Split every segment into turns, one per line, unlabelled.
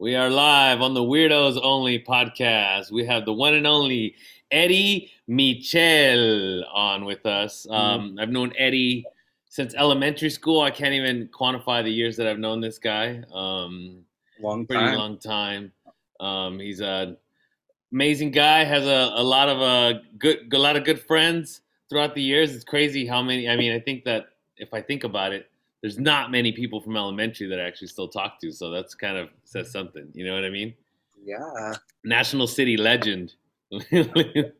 We are live on the Weirdos Only podcast. We have the one and only Eddie Michel on with us. Um, I've known Eddie since elementary school. I can't even quantify the years that I've known this guy. Um,
Long
pretty
time.
long time. Um, he's a amazing guy. Has a, a lot of uh, good, a lot of good friends throughout the years. It's crazy how many. I mean, I think that if I think about it, there's not many people from elementary that I actually still talk to. So that's kind of says something. You know what I mean?
Yeah.
National City legend. oh,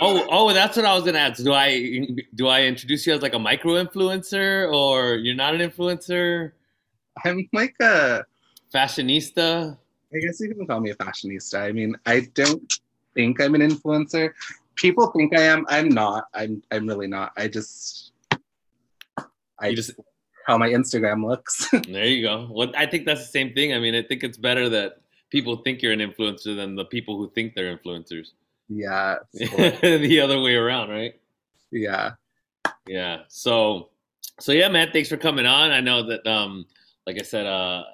oh, that's what I was gonna ask. Do I do I introduce you as like a micro influencer, or you're not an influencer?
I'm like a,
Fashionista?
I guess you can call me a fashionista. I mean, I don't think I'm an influencer. People think I am. I'm not. I'm I'm really not. I just I
You
just how my Instagram looks.
There you go. Well, I think that's the same thing. I mean, I think it's better that people think you're an influencer than the people who think they're influencers.
yeah.
the other way around, right?
yeah.
Yeah. So, so yeah, man. Thanks for coming on. I know that, um, like I said, uh,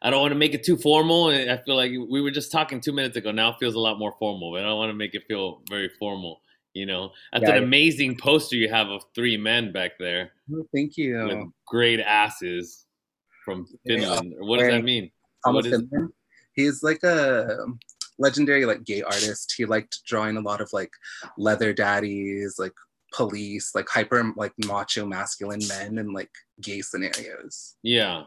I don't want to make it too formal. I feel like we were just talking two minutes ago. Now it feels a lot more formal. But I don't want to make it feel very formal. You know, that's
Yeah.
an amazing poster you have of three men back there
Oh, thank
with
you.
great asses from
Yeah.
Finland. What does that mean?
Thomas
what is-
Finland. He's like a legendary like gay artist. He liked drawing a lot of like leather daddies, like police, like hyper like macho masculine men and like gay scenarios.
Yeah.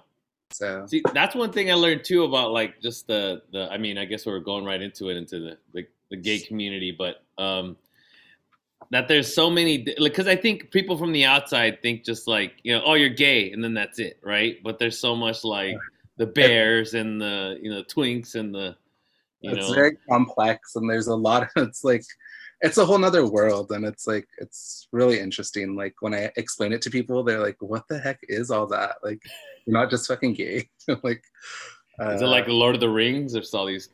So
See, that's one thing I learned too about like just the the. I mean, I guess we're going right into it into the the, the gay community, but um, that there's so many because I think people from the outside think just like you know, oh, you're gay, and then that's it, right? But there's so much like the bears and the you know twinks and the you
it's
know
very complex and there's a lot of it's like it's a whole nother world and it's like it's really interesting. Like when I explain it to people, they're like, what the heck is all that? Like you're not just fucking gay. like uh,
is it like Lord of the Rings? There's all these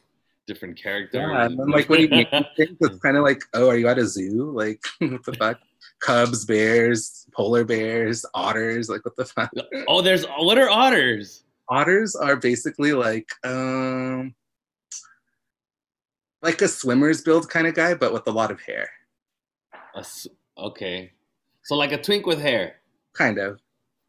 different character.
Yeah, and then like when you things, it's kind of like, oh, are you at a zoo? Like, what the fuck? Cubs, bears, polar bears, otters. Like, what the fuck?
oh, there's what are otters?
Otters are basically like, um, like a swimmer's build kind of guy, but with a lot of hair.
A okay, so like a twink with hair.
Kind of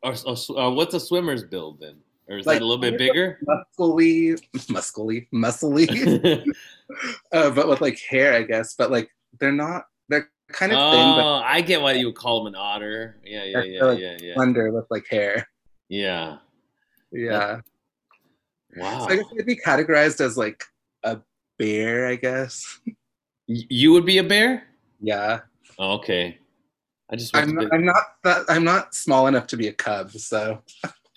Or, or, or what's a swimmer's build then? Or is
Like-
that a little bit bigger?
muscly, muscly, muscly, uh, but with like hair, I guess. But like, they're not. They're kind of thin,
oh, I get why you would call them an otter. Yeah, yeah, yeah,
like
yeah, yeah.
slender with like hair.
Yeah.
Yeah.
Wow.
So I guess it'd be categorized as like a bear, I guess.
You would be a bear?
Yeah.
Oh, okay. I just
I'm not, I'm not that I'm not small enough to be a cub, so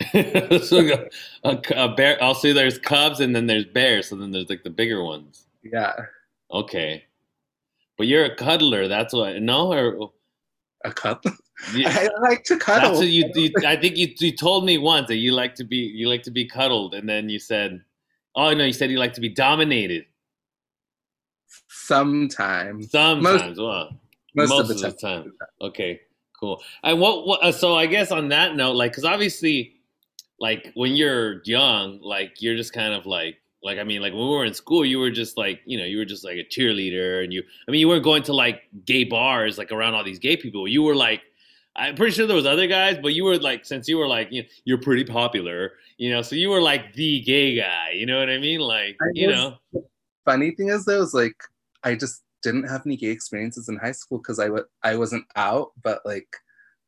so a, a bear. Also, there's cubs and then there's bears. So then there's like the bigger ones.
yeah,
Okay. But you're a cuddler. That's what. No, or
a cub.
you,
I like to cuddle.
That's what you, you. I think you, you told me once that you like to be you like to be cuddled, and then you said, "Oh no," you said you like to be dominated.
Sometimes,
Sometimes, well,
most,
most
of the time.
time. Okay, cool. And what? what so I guess on that note, like, because obviously, like when you're young, like you're just kind of like. Like I mean, like when we were in school, you were just like, you know, you were just like a cheerleader, and you, I mean, you weren't going to like gay bars, like around all these gay people. You were like, I'm pretty sure there was other guys, but you were like, since you were like, you know, you're pretty popular, you know, so you were like the gay guy. You know what I mean? Like,
I
you know,
Funny thing is, though, is like I just didn't have any gay experiences in high school because I w- I wasn't out, but like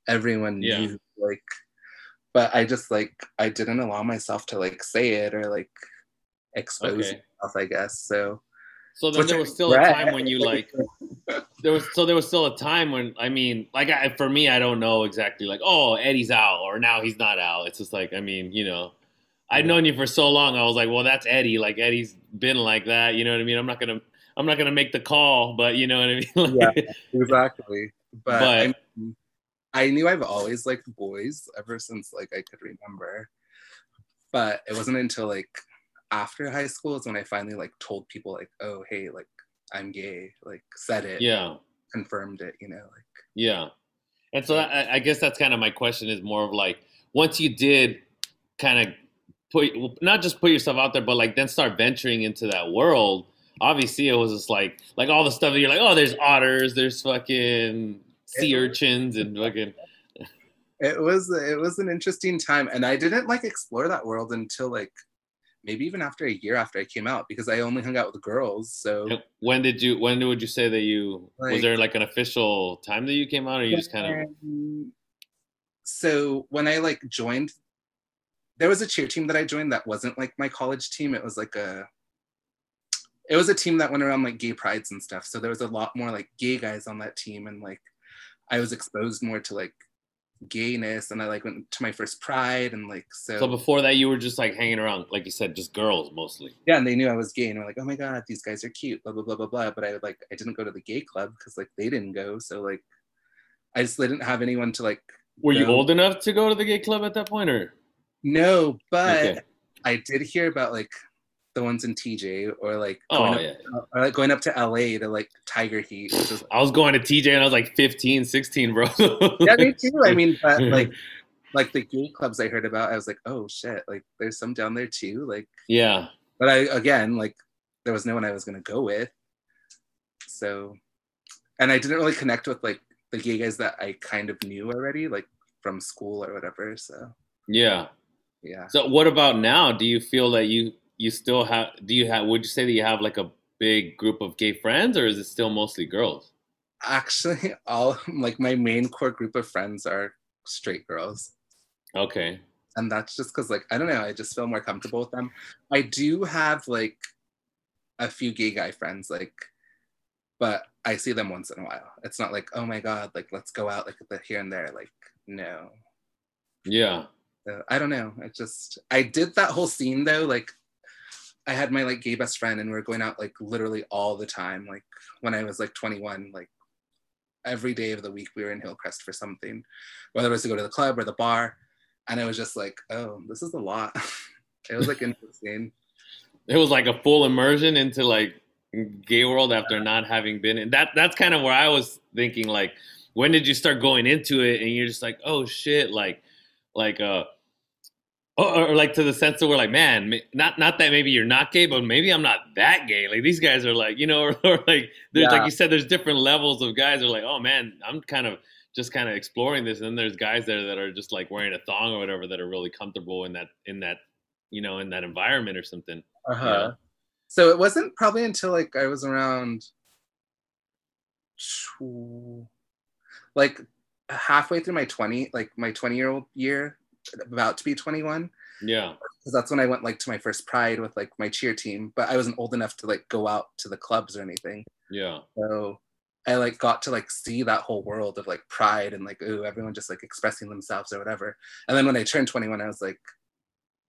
everyone
Yeah.
knew, like, but I just like I didn't allow myself to like say it or like expose
Okay.
myself, I guess. So
so then
Which
there was still a time when you like, there was so there was still a time when I mean, like I, for me, I don't know exactly like, oh, Eddie's out or now he's not out. It's just like, I mean, you know, I'd known you for so long. I was like, well, that's Eddie. Like Eddie's been like that. You know what I mean? I'm not gonna, I'm not gonna make the call, but you know what I mean? Like,
Yeah. exactly. But,
But-
I, mean, I knew I've always liked boys ever since like I could remember. But it wasn't until like after high school is when I finally like told people like, oh hey, like I'm gay, like said it,
yeah.
confirmed it, you know, like
Yeah. And so I, I guess that's kind of my question is more of like once you did kind of put not just put yourself out there, but like then start venturing into that world. Obviously, it was just like like all the stuff that you're like, oh, there's otters, there's fucking sea urchins, and fucking.
It was it was an interesting time, and I didn't like explore that world until like maybe even after a year after I came out because I only hung out with girls. So
when did you when would you say that you like, was there like an official time that you came out or you just kind of um,
so when I like joined there was a cheer team that I joined that wasn't like my college team. It was like a it was a team that went around like gay prides and stuff. So there was a lot more like gay guys on that team and like I was exposed more to like gayness and I like went to my first pride and like so
So before that you were just like hanging around, like you said, just girls mostly.
Yeah, and they knew I was gay and were like, oh my god, these guys are cute, blah blah blah blah blah. But I like I didn't go to the gay club because like they didn't go. So like I just didn't have anyone to like
Were go. you old enough to go to the gay club at that point or
no, but okay. I did hear about like the ones in TJ or like oh, going,
oh,
up,
yeah.
or like going up to LA to like Tiger Heat.
Was, I was going to TJ and I was like 15, 16, bro.
yeah, me too. I mean, but like like the gay clubs I heard about, I was like, oh shit, like there's some down there too. Like
yeah.
But I again like there was no one I was gonna go with. So and I didn't really connect with like the gay guys that I kind of knew already, like from school or whatever. So
yeah.
Yeah.
So what about now? Do you feel that you you still have do you have would you say that you have like a big group of gay friends or is it still mostly girls?
Actually all like my main core group of friends are straight girls.
Okay.
And that's just because like i don't know i just feel more comfortable with them. I do have like a few gay guy friends like but i see them once in a while. It's not like oh my god like let's go out like the here and there like no.
Yeah.
Uh, i don't know i just i did that whole scene though like I had my like gay best friend and we were going out like literally all the time. Like when I was like 21, like every day of the week we were in Hillcrest for something, whether it was to go to the club or the bar. And I was just like, oh, this is a lot. it was like interesting.
It was like a full immersion into like gay world after not having been in that. That's kind of where I was thinking like, when did you start going into it? And you're just like, oh shit, like, like, uh, or, or, like to the sense that we're like, man, not not that maybe you're not gay, but maybe I'm not that gay. Like these guys are like, you know, or, or like there's yeah. like you said, there's different levels of guys are like, oh man, I'm kind of just kind of exploring this, and then there's guys there that are just like wearing a thong or whatever that are really comfortable in that in that you know in that environment or something.
Uh huh. You know? So it wasn't probably until like I was around, like halfway through my 20 like my 20 year old year about to be 21.
Yeah.
Because that's when I went like to my first pride with like my cheer team, but I wasn't old enough to like go out to the clubs or anything.
Yeah.
So I like got to like see that whole world of like pride and like ooh everyone just like expressing themselves or whatever. And then when I turned 21, I was like,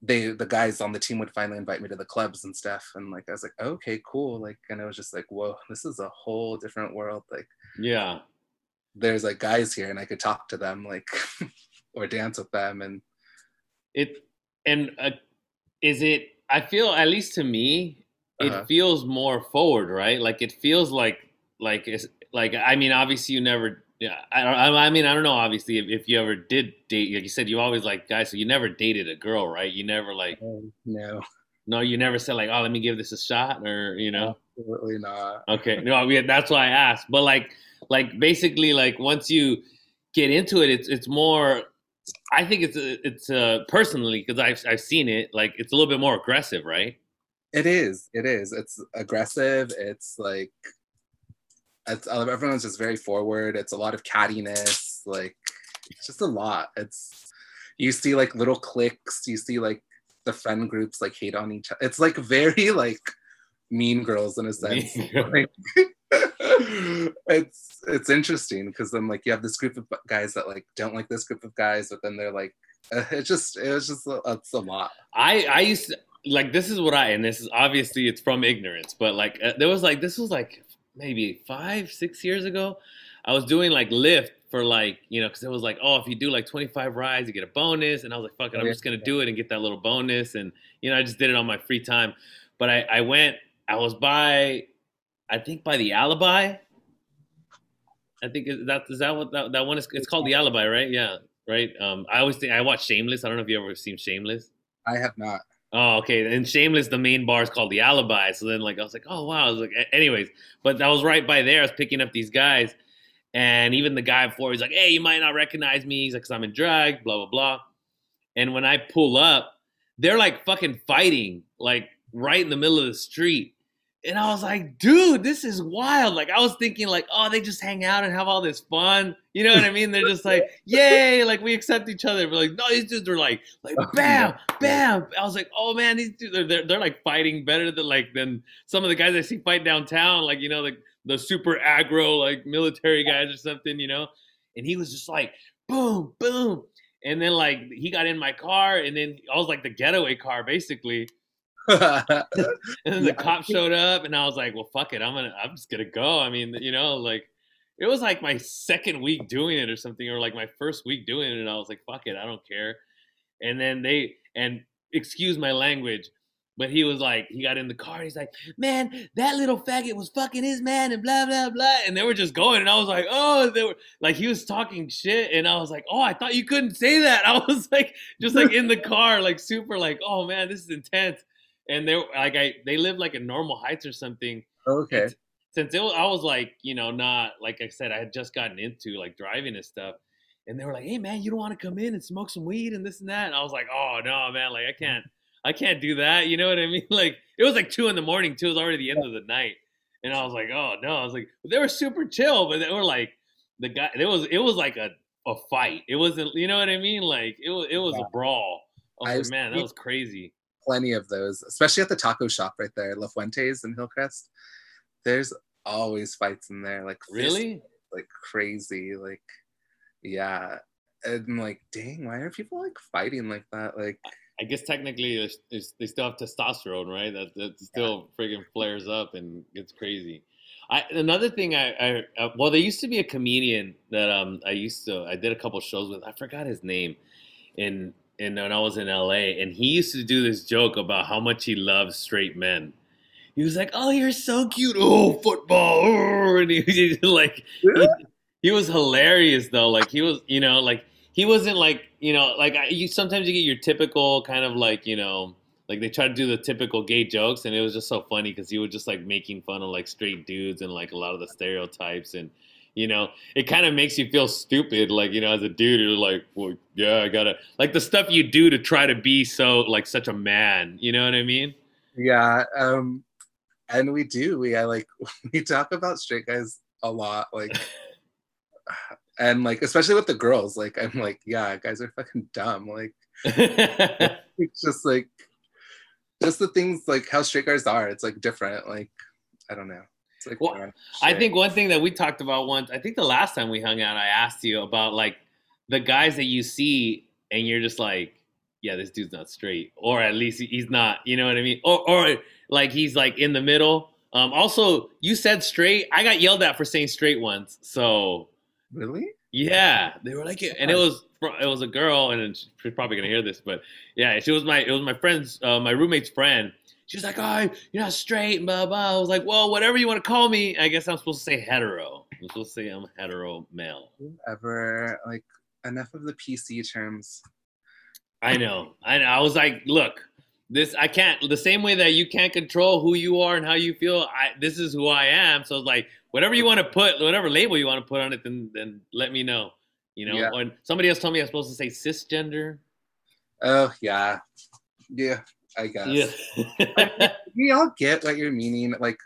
they the guys on the team would finally invite me to the clubs and stuff, and like I was like, okay, cool, like, and i was just like, whoa, this is a whole different world. Like,
yeah,
there's like guys here, and I could talk to them, like. or dance with them and
it and uh, is it i feel at least to me it uh-huh. feels more forward right? Like it feels like like it's like i mean obviously you never yeah i don't i mean i don't know obviously if, if you ever did date like you said you always like guys so you never dated a girl right? You never like
um, no.
No you never said like oh let me give this a shot or you know?
Absolutely not.
Okay no yeah, that's why i asked but like like basically like once you get into it it's it's more I think it's a, it's a, personally because I've I've seen it like it's a little bit more aggressive, right?
It is. It is. It's aggressive. It's like it's uh, everyone's just very forward. It's a lot of cattiness. Like it's just a lot. It's you see like little cliques. You see like the friend groups like hate on each other. It's like very like mean girls in a sense. like, it's it's interesting because then like you have this group of guys that like don't like this group of guys, but then they're like, it's just it was just it's a lot.
I I used to like this is what I and this is obviously it's from ignorance, but like uh, there was like this was like maybe five six years ago. I was doing like Lyft for like you know because it was like oh if you do like 25 rides you get a bonus and I was like fuck it I'm just gonna do it and get that little bonus and you know I just did it on my free time. But I I went I was by I think by the Alibi. I think that is that what that, that one is. It's called the Alibi, right? Yeah, right. Um, I always think I watch Shameless. I don't know if you ever seen Shameless.
I have not.
Oh, okay. And Shameless, the main bar is called the Alibi. So then, like, I was like, oh wow. I was like, anyways, but I was right by there. I was picking up these guys, and even the guy before, he's like, hey, you might not recognize me. He's like, cause I'm in drag, blah blah blah. And when I pull up, they're like fucking fighting, like right in the middle of the street. And I was like, dude, this is wild. Like I was thinking, like, oh, they just hang out and have all this fun. You know what I mean? They're just like, yay, like we accept each other. But like, no, these dudes are like, like oh, bam, bam. I was like, oh man, these dudes are they're, they're like fighting better than like than some of the guys I see fight downtown, like you know, like the super aggro, like military guys or something, you know. And he was just like, boom, boom. And then like he got in my car, and then I was like the getaway car, basically and then the cop showed up, and I was like, "Well, fuck it, I'm gonna, I'm just gonna go." I mean, you know, like it was like my second week doing it or something, or like my first week doing it, and I was like, "Fuck it, I don't care." And then they, and excuse my language, but he was like, he got in the car, he's like, "Man, that little faggot was fucking his man," and blah blah blah, and they were just going, and I was like, "Oh," they were like, he was talking shit, and I was like, "Oh, I thought you couldn't say that." I was like, just like in the car, like super, like, "Oh man, this is intense." And they like I they live like in Normal Heights or something.
Oh, okay.
since it was, I was like, you know, not like I said, I had just gotten into like driving and stuff, and they were like, "Hey man, you don't want to come in and smoke some weed and this and that?" And I was like, "Oh no, man, like I can't, I can't do that." You know what I mean? Like it was like two in the morning too. It was already the end of the night, and I was like, "Oh no," I was like, they were super chill, but they were like the guy. It was it was like a a fight. It wasn't, you know what I mean? Like it was it was a brawl. I was like, man, that was crazy
plenty of those, especially at the taco shop right there, La Fuentes in Hillcrest. There's always fights in there, like
really,
like crazy, like yeah. And like, dang, why are people like fighting like that? Like,
I guess technically they still have testosterone, right? That that still yeah. friggin' flares up and gets crazy. I, another thing I, I uh, well, there used to be a comedian that um I used to I did a couple shows with. I forgot his name, and and when I was in LA, and he used to do this joke about how much he loves straight men. He was like, "Oh, you're so cute. Oh, football." Oh, and he, he like he, he, was hilarious though. Like he was, you know, like he wasn't like you know, like you sometimes you get your typical kind of like you know, like they try to do the typical gay jokes, and it was just so funny because he was just like making fun of like straight dudes and like a lot of the stereotypes and you know? It kind of makes you feel stupid like you know as a dude you're like well yeah i gotta like the stuff you do to try to be so like such a man you know what i mean?
Yeah um and we do we I like we talk about straight guys a lot like and like especially with the girls like i'm like yeah guys are fucking dumb like it's just like just the things like how straight guys are it's like different like i don't know
like, well, I think one thing that we talked about once, I think the last time we hung out, I asked you about like the guys that you see and you're just like, yeah, this dude's not straight, or at least he's not, you know what I mean? Or, or like he's like in the middle. Um, also, you said straight. I got yelled at for saying straight once. So
really,
yeah, they were like, it. and it was it was a girl, and she's probably gonna hear this, but yeah, she was my it was my friend's uh, my roommate's friend, she was like, "Oh, you're not straight," and blah blah. I was like, "Well, whatever you want to call me. I guess I'm supposed to say hetero. I'm supposed to say I'm hetero male."
Ever like enough of the PC terms.
I know. I know. I was like, look, this I can't. The same way that you can't control who you are and how you feel. I this is who I am. So it's like whatever you want to put, whatever label you want to put on it, then then let me know. You know, yeah. when somebody else told me I'm supposed to say cisgender.
Oh yeah, yeah. I guess. Yeah. we all get what you're meaning. Like,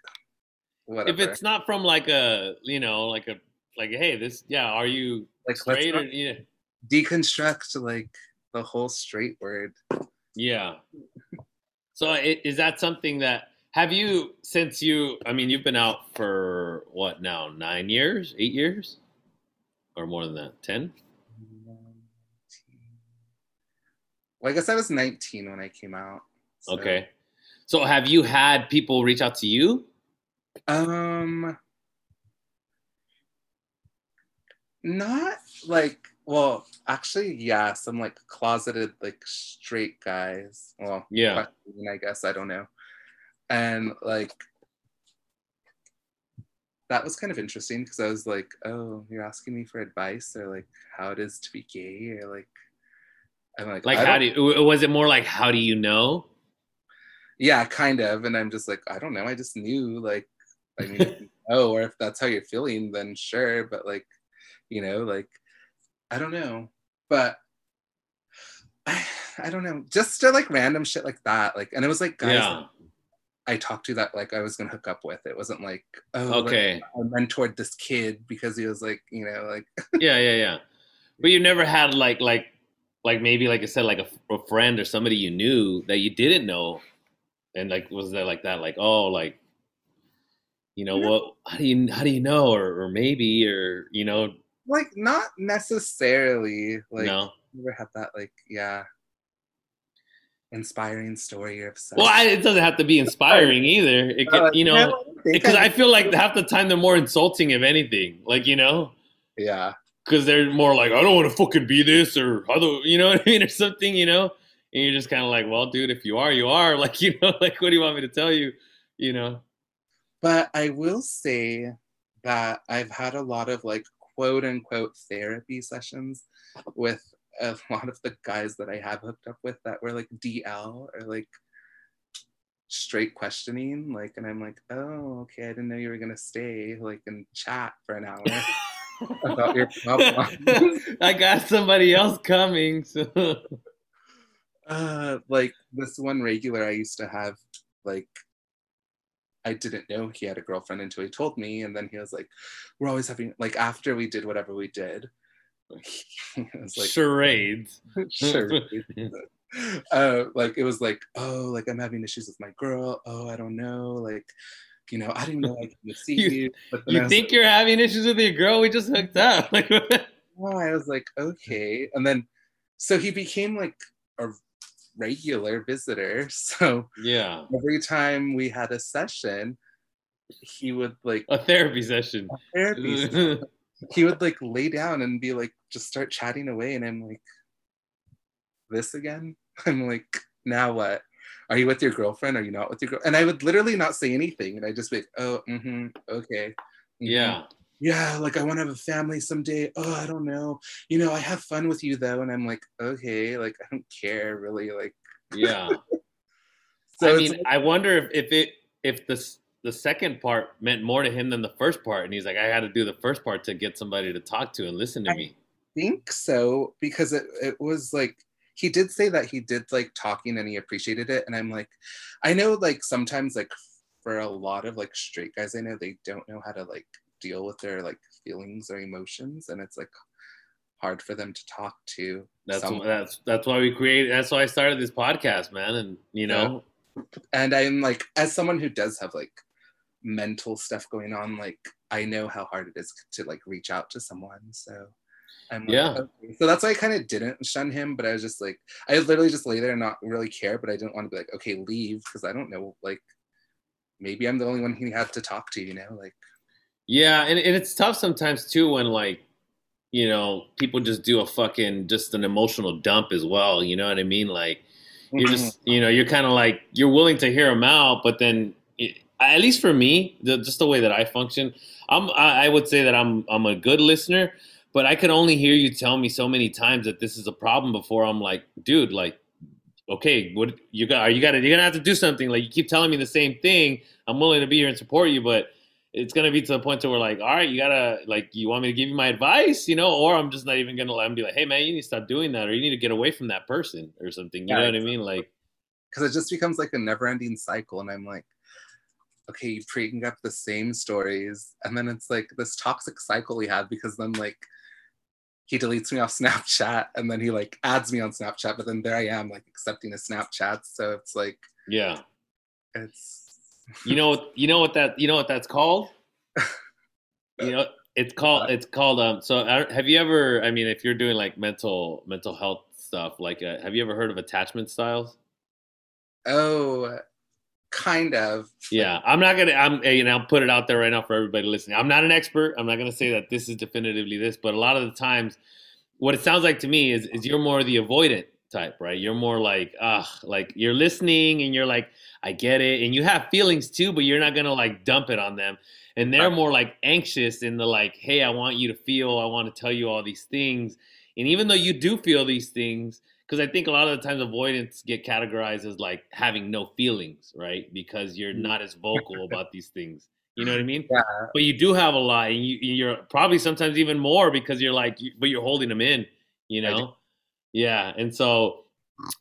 whatever. If it's not from like a, you know, like a, like, hey, this, yeah, are you like straight or, yeah.
Deconstruct like the whole straight word.
Yeah. So is that something that, have you, since you, I mean, you've been out for what now, nine years, eight years? Or more than that, 10?
Well, I guess I was 19 when I came out.
So. Okay. So have you had people reach out to you?
Um not like well actually yeah some like closeted like straight guys well
yeah
i guess i don't know and like that was kind of interesting because i was like oh you're asking me for advice or like how it is to be gay or like
i'm like like how do you, was it more like how do you know
yeah, kind of. And I'm just like, I don't know. I just knew, like, I mean, oh, or if that's how you're feeling, then sure. But like, you know, like, I don't know. But I, I don't know. Just to like random shit like that. Like, and it was like guys
Yeah.
I talked to that like I was gonna hook up with. It wasn't like, oh,
Okay.
I mentored this kid because he was like, you know, like
Yeah, yeah, yeah. But you never had like like like maybe like I said like a, a friend or somebody you knew that you didn't know, and like was there like that like oh like you know
No.
what how do you how do you know? Or or maybe or you know?
Like not necessarily like
no.
never had that like yeah. Inspiring story of sex.
well I, it doesn't have to be inspiring either. It can,
Uh,
you know because
I-
I feel like half the time they're more insulting if anything like you know?
Yeah.
Because they're more like I don't want to fucking be this or other, you know what I mean or something you know and you're just kind of like well dude if you are you are like you know like what do you want me to tell you you know
but I will say that I've had a lot of like quote unquote therapy sessions with a lot of the guys that I have hooked up with that were like DL or like straight questioning like and I'm like oh okay I didn't know you were gonna stay like and chat for an hour about your problem
I got somebody else coming. So
uh like this one regular I used to have like I didn't know he had a girlfriend until he told me and then he was like we're always having like after we did whatever we did he was like
charades.
sure uh like it was like oh like I'm having issues with my girl oh I don't know like you know I didn't know I could see
You-
you,
You think you're having issues with your girl? We just hooked up. Like,
oh, I was like, okay. And then, so he became like a regular visitor. So
yeah,
every time we had a session, he would like
a therapy session.
therapy. he would like lay down and be like, just start chatting away. And I'm like, this again? I'm like, now what? Are you with your girlfriend? Are you not with your girl? And I would literally not say anything. And I'd just be like, oh, mm-hmm, okay. mhm."
yeah,
yeah, like I want to have a family someday. Oh, I don't know. You know, I have fun with you though. And I'm like, okay, like I don't care really. Like,
yeah.
so
I mean,
like-
I wonder if if it if this, the second part meant more to him than the first part, and he's like, I had to do the first part to get somebody to talk to and listen to
I-
me.
think so because it, it was like he did say that he did like talking and he appreciated it and i'm like i know like sometimes like for a lot of like straight guys i know they don't know how to like deal with their like feelings or emotions and it's like hard for them to talk to
That's
someone.
that's that's why we created. That's why I started this podcast, man. And you know,
and i'm like as someone who does have like mental stuff going on like i know how hard it is to like reach out to someone so i'm like,
Yeah.
okay. so that's why i kind of didn't shun him but i was just like i literally just lay there and not really care but i didn't want to be like okay leave because i don't know like maybe i'm the only one he had to talk to you know like
Yeah, and, and it's tough sometimes too when like, you know, people just do a fucking just an emotional dump as well. You know what I mean? Like you're mm-hmm. just you know you're kind of like you're willing to hear them out, but then it, at least for me, the, just the way that I function, I'm I, I would say that I'm I'm a good listener, but I could only hear you tell me so many times that this is a problem before I'm like, dude, like. Okay, what you got? Are you got to? You're gonna have to do something. Like you keep telling me the same thing. I'm willing to be here and support you, but it's gonna be to the point to where like, all right, you gotta like, you want me to give you my advice, you know, or I'm just not even gonna let him be like, hey man, you need to stop doing that, or you need to get away from that person or something. You
Yeah,
know what I mean? Like,
because it just becomes like a never-ending cycle and i'm like okay you're bringing up the same stories and then it's like this toxic cycle we have because then like he deletes me off snapchat and then he like adds me on snapchat but then there i am like accepting his snapchat so it's like
yeah,
it's
you know, you know what that, you know what that's called? You know, it's called, it's called. Um, so uh, have you ever? I mean, if you're doing like mental mental health stuff, like, uh, have you ever heard of attachment styles?
oh kind of
Yeah, I'm not gonna. I'm you know, I'll put it out there right now for everybody listening. I'm not an expert. I'm not gonna say that this is definitively this, but a lot of the times, what it sounds like to me is is you're more the avoidant type, right? You're more like, ah, like you're listening and you're like, I get it, and you have feelings too, but you're not gonna like dump it on them. And they're more like anxious in the like, hey, I want you to feel, I want to tell you all these things, and even though you do feel these things, because I think a lot of the times avoidance get categorized as like having no feelings, right? Because you're
Mm.
not as vocal about these things. You know what I mean?
Yeah.
But you do have a lot, and you, you're probably sometimes even more because you're like, but you're holding them in. You know? Yeah. And so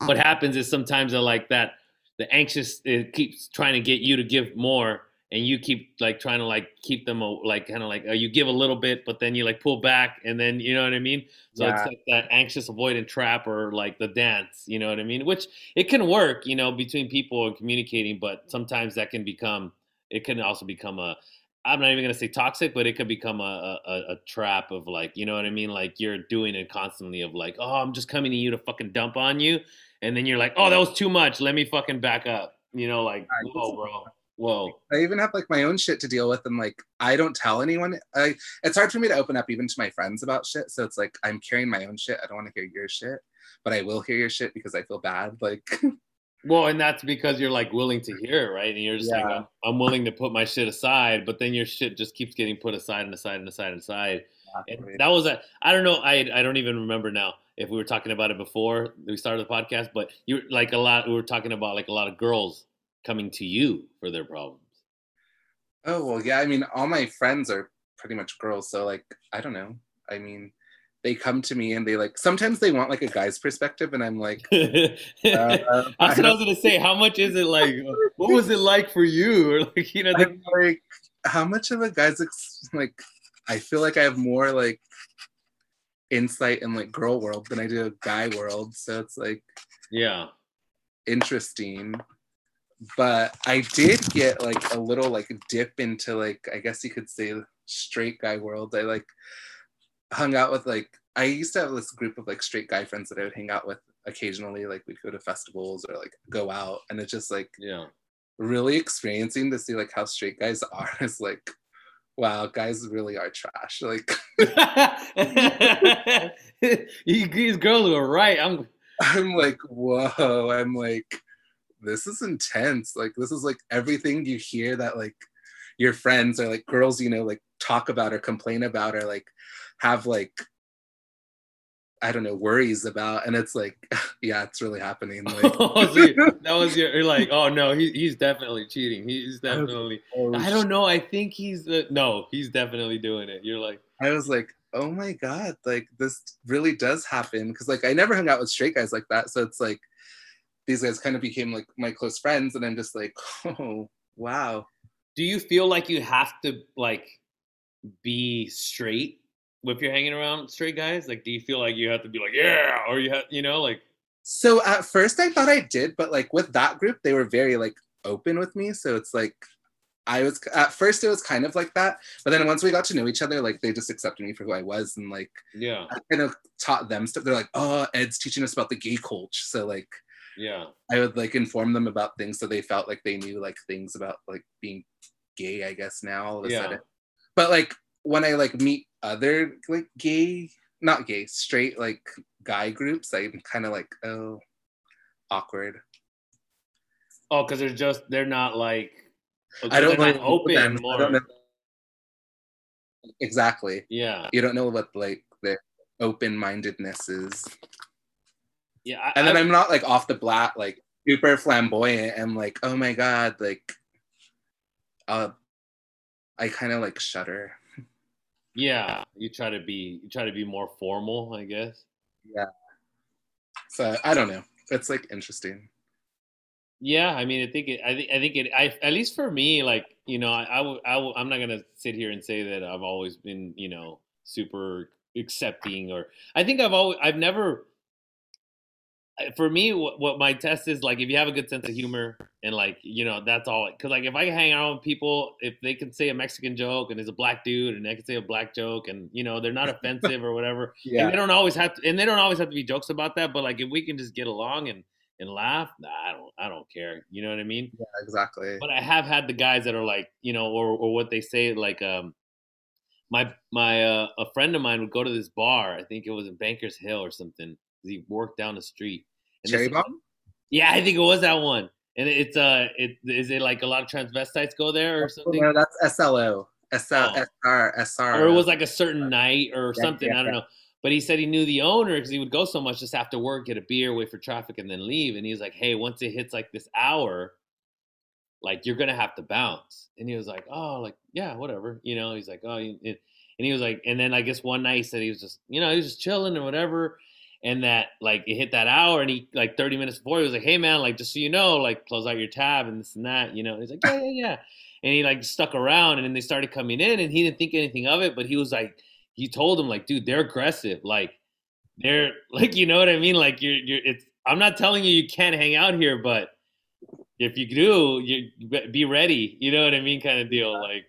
what happens is sometimes they're like that. The anxious it keeps trying to get you to give more, and you keep like trying to like keep them like kind of like uh, you give a little bit, but then you like pull back, and then you know what I mean. So it's like that anxious avoidant trap or like the dance, you know what I mean? Which it can work, you know, between people and communicating, but sometimes that can become it can also become a I'm not even gonna say toxic, but it could become a, a a trap of like, you know what I mean? Like you're doing it constantly of like, oh, I'm just coming to you to fucking dump on you, and then you're like, oh, that was too much. Let me fucking back up. You know, like,
Right.
whoa, bro, whoa.
I even have like my own shit to deal with, and like I don't tell anyone. I it's hard for me to open up even to my friends about shit. So it's like I'm carrying my own shit. I don't want to hear your shit, but I will hear your shit because I feel bad. Like
Well, and that's because you're like willing to hear it, right? And you're just like, I'm, I'm willing to put my shit aside, but then your shit just keeps getting put aside and aside and aside and aside. And that was a I don't know I I don't even remember now if we were talking about it before we started the podcast, but you like a lot we were talking about like a lot of girls coming to you for their problems.
oh well, yeah. I mean, all my friends are pretty much girls, so like I don't know. I mean, they come to me and they like sometimes they want like a guy's perspective, and I'm like, uh,
what I was gonna say. How much is it like? What was it like for you? Or like you know, the,
I'm like, how much of a guy's ex- like? I feel like I have more like insight in like girl world than I do a guy world, so it's like
yeah,
interesting. But I did get like a little like dip into like I guess you could say straight guy world. I like hung out with like I used to have this group of like straight guy friends that I would hang out with occasionally. Like we'd go to festivals or like go out, and it's just like
yeah.
really experiencing to see like how straight guys are is like wow guys really are trash like
these girls were right. I'm
i'm like whoa i'm like this is intense like this is like everything you hear that like your friends or like girls you know like talk about or complain about or like have like i don't know worries about and it's like yeah it's really happening like
oh, so that was your you're like, oh no, he, he's definitely cheating. He's definitely.
oh,
I don't know. I think he's uh, no, he's definitely doing it. You're like,
I was like, oh my god, like this really does happen because like I never hung out with straight guys like that, so it's like these guys kind of became like my close friends, and I'm just like, oh wow,
do you feel like you have to like be straight if you're hanging around straight guys? Like, do you feel like you have to be like, yeah, or you have, you know, like,
So at first I thought I did, but like with that group, they were very like open with me. So it's like I was at first it was kind of like that, but then once we got to know each other, like they just accepted me for who I was, and like
yeah,
I kind of taught them stuff. They're like, oh, Ed's teaching us about the gay culture, so like
yeah,
I would like inform them about things so they felt like they knew like things about like being gay, I guess now all of a
Yeah.
sudden. But like when I like meet other like gay, not gay, straight like guy groups, I'm kind of like, oh, awkward.
Oh, because they're just they're not like
I don't know
open
them. I
more.
don't know- Exactly.
Yeah,
You don't know what like the open mindedness is.
yeah. I,
And then
I-
I'm not like off the blat, like super flamboyant. I'm like, oh my god, like, uh, I kind of like shudder.
Yeah. You try to be you try to be more formal, I guess. Yeah.
So I don't know. It's like interesting.
Yeah, I mean, I think it. I think. I think it. I at least for me, like you know, I. I, w- I w- I'm not gonna sit here and say that I've always been, you know, super accepting or. I think I've always. I've never. For me, what, what my test is like, if you have a good sense of humor and like, you know, that's all. Because like, if I hang out with people, if they can say a Mexican joke and there's a black dude and they can say a black joke and you know they're not offensive or whatever, and they don't always have to, and they don't always have to be jokes about that. But like, if we can just get along and and laugh, nah, I don't, I don't care. You know what I mean?
Yeah, exactly.
But I have had the guys that are like, you know, or or what they say, like, um, my my uh, a friend of mine would go to this bar. I think it was in Bankers Hill or something. He worked down the street.
Cherry bomb?
Yeah, I think it was that one. And it's uh, it is it like a lot of transvestites go there or something,
No, that's SLO. SL,
Oh.
SR, SR.
or it was like a certain night or something. I don't know. but he said he knew the owner because he would go so much just after work, get a beer, wait for traffic, and then leave. And he's like, "Hey, once it hits like this hour, like you're gonna have to bounce." And he was like, "Oh, like yeah, whatever." You know, he's like, "Oh," and he was like, and then I guess one night he said he was just, you know, he was just chilling or whatever. And that like it hit that hour, and he like 30 minutes before he was like, "Hey man, like just so you know, like close out your tab and this and that," you know. And he's like, "Yeah, yeah, yeah." And he like stuck around, and then they started coming in, and he didn't think anything of it, but he was like, he told him like, "Dude, they're aggressive, like." They're like, you know what I mean? Like, you're, you're. It's. I'm not telling you you can't hang out here, but if you do, you be ready. You know what I mean? Kind of deal. Like,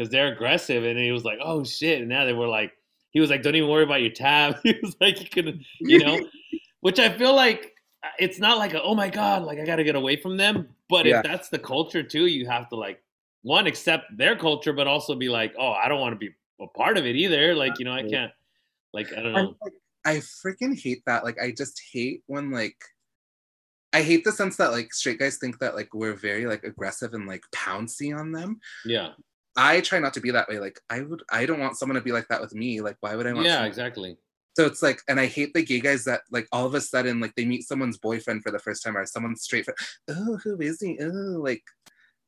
because they're aggressive. And he was like, oh shit. And now they were like, he was like, don't even worry about your tab. he was like, you could, you know, which I feel like it's not like, a, oh my God, like I got to get away from them. But yeah. if that's the culture too, you have to like, one, accept their culture, but also be like, oh, I don't want to be a part of it either. Like, you know, I can't, like, I don't know.
I freaking hate that. Like, I just hate when like I hate the sense that like straight guys think that like we're very like aggressive and like pouncy on them.
Yeah.
I try not to be that way. Like I would I don't want someone to be like that with me. Like why would I want
Yeah, exactly.
So it's like, and I hate the gay guys that like all of a sudden like they meet someone's boyfriend for the first time or someone's straight oh who is he? Oh like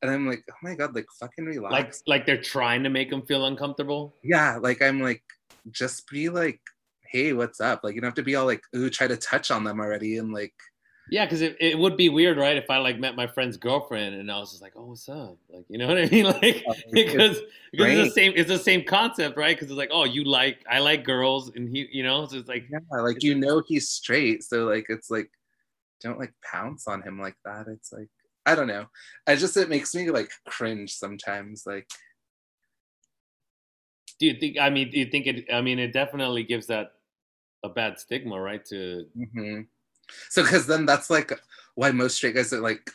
and I'm like, oh my god, like fucking relax.
Like like they're trying to make them feel uncomfortable.
Yeah, like I'm like, just be like hey, what's up? Like you don't have to be all like, ooh, try to touch on them already and like
yeah, because it, it would be weird, right? If I like met my friend's girlfriend and I was just like, "Oh, what's up?" Like, you know what I mean? Like, because because it's the same it's the same concept, right? Because it's like, oh, you like I like girls, and he, you know, so it's like,
yeah, like you know he's straight, so like it's like, don't like pounce on him like that. It's like I don't know. I just it makes me like cringe sometimes. Like,
do you think? I mean, do you think it? I mean, it definitely gives that a bad stigma, right? To
mm-hmm. So because then that's like why most straight guys are like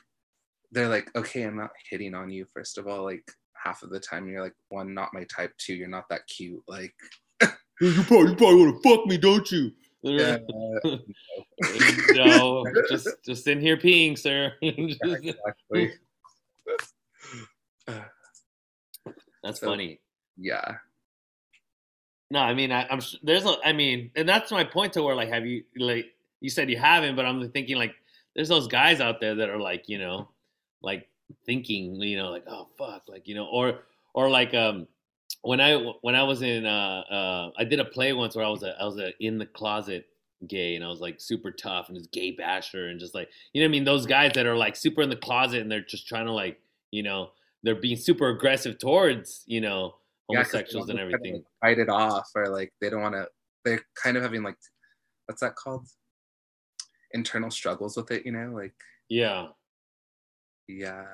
they're like, okay, I'm not hitting on you. First of all, like half of the time you're like, one, not my type. Two, you're not that cute. Like,
you probably, you probably want to fuck me, don't you? Yeah, no, just just in here peeing, sir. exactly. That's so, funny.
Yeah.
No, I mean, I, am there's a, I mean, and that's my point to where like, have you like you said you haven't, but I'm thinking like, there's those guys out there that are like, you know, like thinking, you know, like, oh fuck, like you know, or or like um when I when I was in uh uh I did a play once where I was a I was a in the closet gay and I was like super tough and this gay basher and just like you know I mean those guys that are like super in the closet and they're just trying to like you know they're being super aggressive towards you know homosexuals yeah, and everything.
Kind of fight it off, or like they don't want to. They're kind of having like, what's that called? Internal struggles with it, you know, like.
Yeah.
Yeah,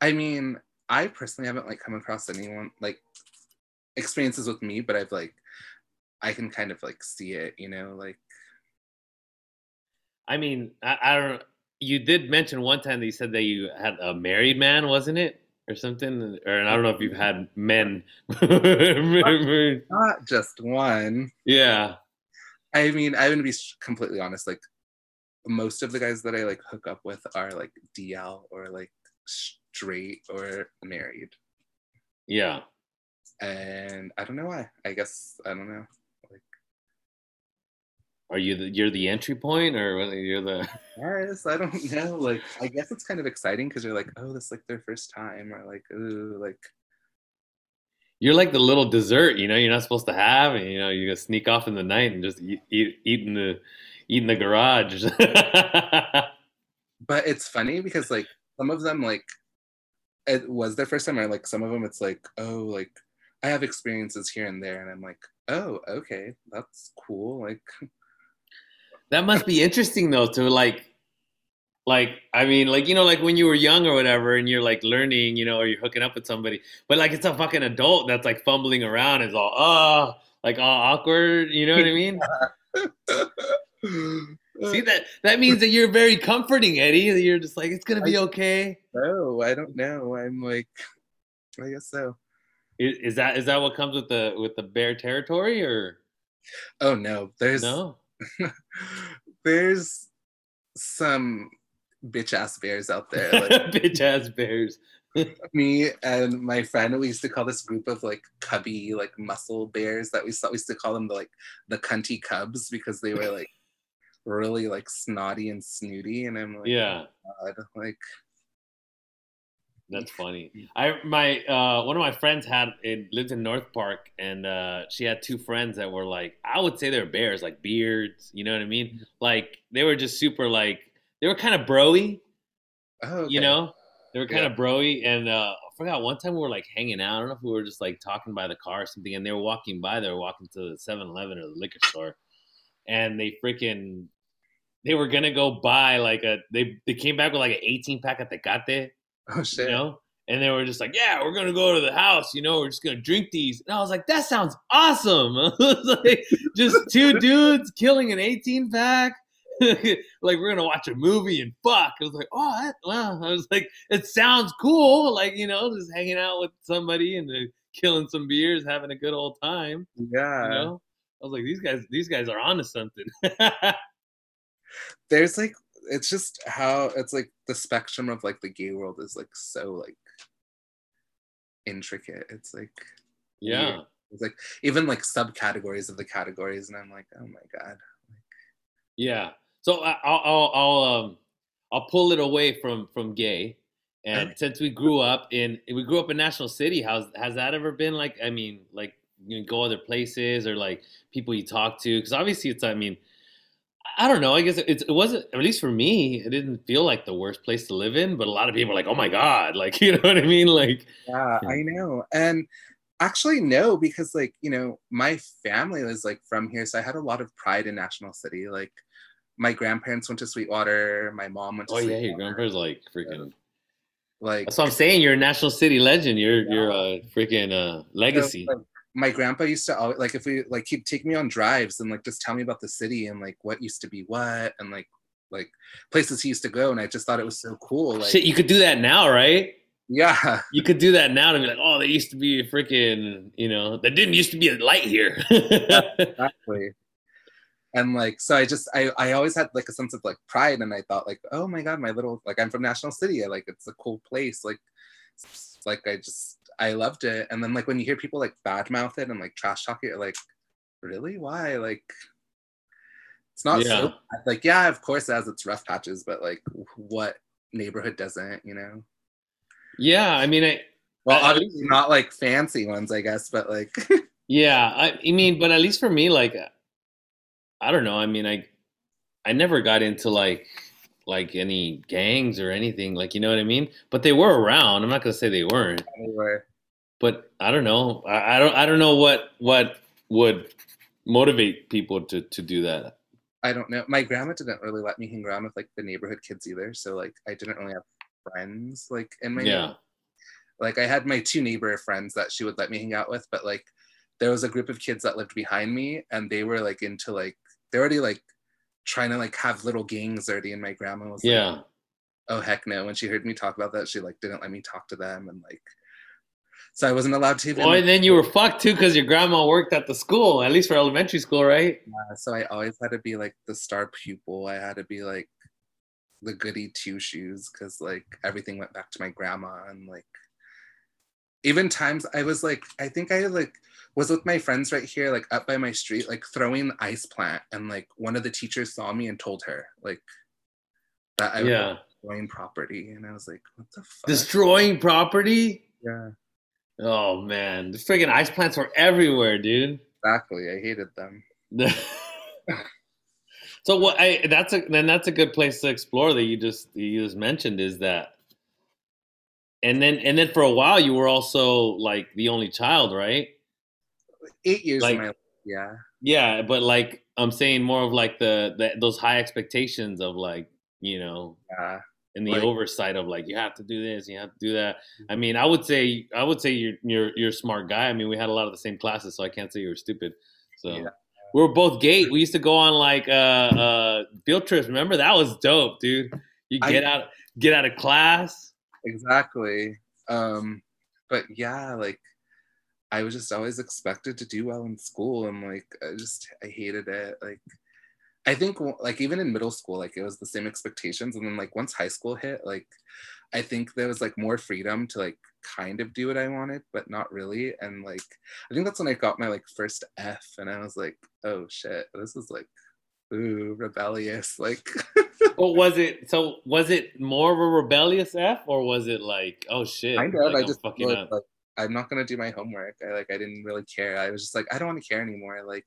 I mean, I personally haven't like come across anyone like experiences with me, but I've like, I can kind of like see it, you know, like.
I mean, I, I don't. You did mention one time that you said that you had a married man, wasn't it? or something? Or I don't know if you've had men.
Not just one.
Yeah.
I mean, I'm gonna be completely honest. Like, most of the guys that I like hook up with are like DL or like straight or married.
Yeah.
And I don't know why. I guess I don't know.
Like, are you the you're the entry point or you're the
Yes, I don't know. Like I guess it's kind of exciting because you're like, oh, this is like their first time, or like, ooh, like
you're like the little dessert, you know, you're not supposed to have, and you know, you gonna sneak off in the night and just eat eat, eat in the eat in the garage.
but it's funny because like some of them like it was their first time, or like some of them it's like, oh, like I have experiences here and there, and I'm like, oh, okay, that's cool. Like
that must be interesting though to like like I mean, like you know, like when you were young or whatever, and you're like learning, you know, or you're hooking up with somebody, but like it's a fucking adult that's like fumbling around, is all oh, like all awkward, you know what I mean? See that that means that you're very comforting, Eddie. You're just like it's gonna be okay.
No, I don't know. I'm like, I guess so.
Is, is that is that what comes with the with the bear territory or?
Oh no, there's
no
there's some bitch ass bears out there.
Like, bitch ass bears.
me and my friend, we used to call this group of like cubby, like muscle bears that we saw. We used to call them the like the cunty cubs because they were like really like snotty and snooty. And I'm like,
yeah,
God, like
that's funny. I my uh, one of my friends had it lived in North Park, and uh, she had two friends that were like I would say they're bears, like beards. You know what I mean? Like they were just super like they were kind of broy.
oh, okay.
You know, they were kind
Yeah.
of broy, and uh, I forgot one time we were like hanging out. I don't know if we were just like talking by the car or something, and they were walking by. They were walking to the 7-Eleven or the liquor store, and they freaking they were gonna go buy like a they they came back with like an eighteen pack of Tecate,
oh shit.
you know. And they were just like, "Yeah, we're gonna go to the house. You know, we're just gonna drink these." And I was like, "That sounds awesome!" Like, "Just two dudes killing an eighteen pack." like we're gonna watch a movie and fuck. I was like, oh, that, wow. I was like, it sounds cool. Like you know, just hanging out with somebody and uh, killing some beers, having a good old time.
Yeah.
You know, I was like, these guys, these guys are onto something.
There's like it's just how it's like the spectrum of like the gay world is like so like intricate. It's like
yeah,
it's like even like subcategories of the categories, and I'm like, oh my god.
yeah. So I- I'll, I'll, I'll, um, I'll pull it away from from gay. And since we grew up in, we grew up in National City. How's has that ever been like? I mean, like you know, go other places or like people you talk to? Because obviously, it's. I mean, I don't know. I guess it's, it wasn't. At least for me, it didn't feel like the worst place to live in. But a lot of people are like, "Oh my god!" Like you know what I mean? Like
Yeah,
Yeah.
I know. And actually no, because like, you know, my family was like from here. So I had a lot of pride in National City. Like my grandparents went to Sweetwater, my mom went to
Oh yeah,
Sweetwater.
your grandpa's like freaking.
like
That's what I'm saying. You're a national city legend. You're you're a freaking uh,
so,
legacy.
like, my grandpa used to always like if we like he'd take me on drives and like just tell me about the city and like what used to be what and like like places he used to go and I just thought it was so cool. Like
Shit, you could do that now, right?
yeah.
You could do that now to be like, oh, there used to be a freaking, you know, there didn't used to be a light here.
exactly and like so i just i i always had like a sense of like pride and i thought like oh my god my little like i'm from national city I, like it's a cool place like like i just i loved it and then like when you hear people like badmouth it and like trash talk it you're like really why like it's not
Yeah.
so bad. like yeah of course it has its rough patches but like what neighborhood doesn't you know
yeah, I mean, I,
well
I-
obviously not like fancy ones i guess but like
yeah, I, I mean, but at least for me, like, I don't know. I mean, I, I never got into like, like any gangs or anything. Like, you know what I mean? But they were around. I'm not gonna say they weren't.
anyway
but I don't know. I, I don't. I don't know what what would motivate people to to do that.
I don't know. My grandma didn't really let me hang around with like the neighborhood kids either. So like I didn't really have friends like in my
Yeah.
like I had my two neighbor friends that she would let me hang out with, but like there was a group of kids that lived behind me and they were like into like they're already like trying to like have little gangs already and my grandma was like,
Yeah.
oh heck no. When she heard me talk about that, she like didn't let me talk to them and like so I wasn't allowed to even
Well, and then you were fucked too because your grandma worked at the school, at least for elementary school, right?
Yeah, so I always had to be like the star pupil. I had to be like the goody two shoes because like everything went back to my grandma and like even times I was like I think I like was with my friends right here like up by my street like throwing the ice plant and like one of the teachers saw me and told her like that I was
Yeah.
destroying property and I was like what the fuck
Destroying property.
yeah
Oh man, the friggin' ice plants were everywhere, dude.
exactly I hated them
so what? I that's a then that's a good place to explore that you just you just mentioned is that. And then and then for a while you were also like the only child, right?
Eight years
Like-
of my life yeah
Yeah, but like I'm saying more of like the, the those high expectations of like, you know,
yeah
and the
Like-
oversight of like you have to do this, you have to do that. I mean, I would say I would say you're you're you're a smart guy. I mean, we had a lot of the same classes, so I can't say you were stupid. So
Yeah.
we were both gate. We used to go on like uh uh field trips. Remember that was dope, dude. You
I-
get out get out of class.
exactly um but yeah like i was just always expected to do well in school and like i just i hated it like i think like even in middle school like it was the same expectations and then like once high school hit like I think there was like more freedom to like kind of do what I wanted, but not really. And like I think that's when I got my like first F and I was like, oh shit, this is like ooh, rebellious. Like
Well was it so was it more of a rebellious F or was it like, oh shit?
kind of
like,
I
I'm
just
fucking
like I'm not gonna do my homework. I like I didn't really care. I was just like, I don't want to care anymore. Like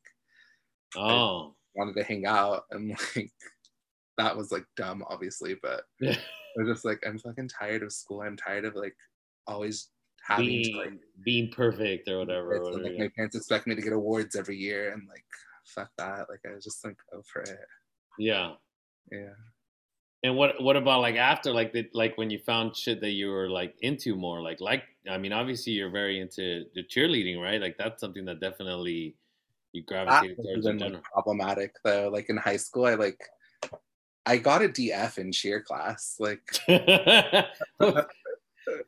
Oh.
wanted to hang out and like that was like dumb obviously, but I was just like, I'm fucking tired of school. I'm tired of like always having
being
to like
being perfect or whatever.
like
yeah.
my parents expect me to get awards every year and like fuck that. Like I was just like for it.
yeah.
Yeah.
And what what about like after like the like when you found shit that you were like into more like like I mean obviously you're very into the cheerleading right like that's something that definitely you
That
gravitated
has
towards
been like, problematic though. Like in high school, I like I got a DF in cheer class. Like
but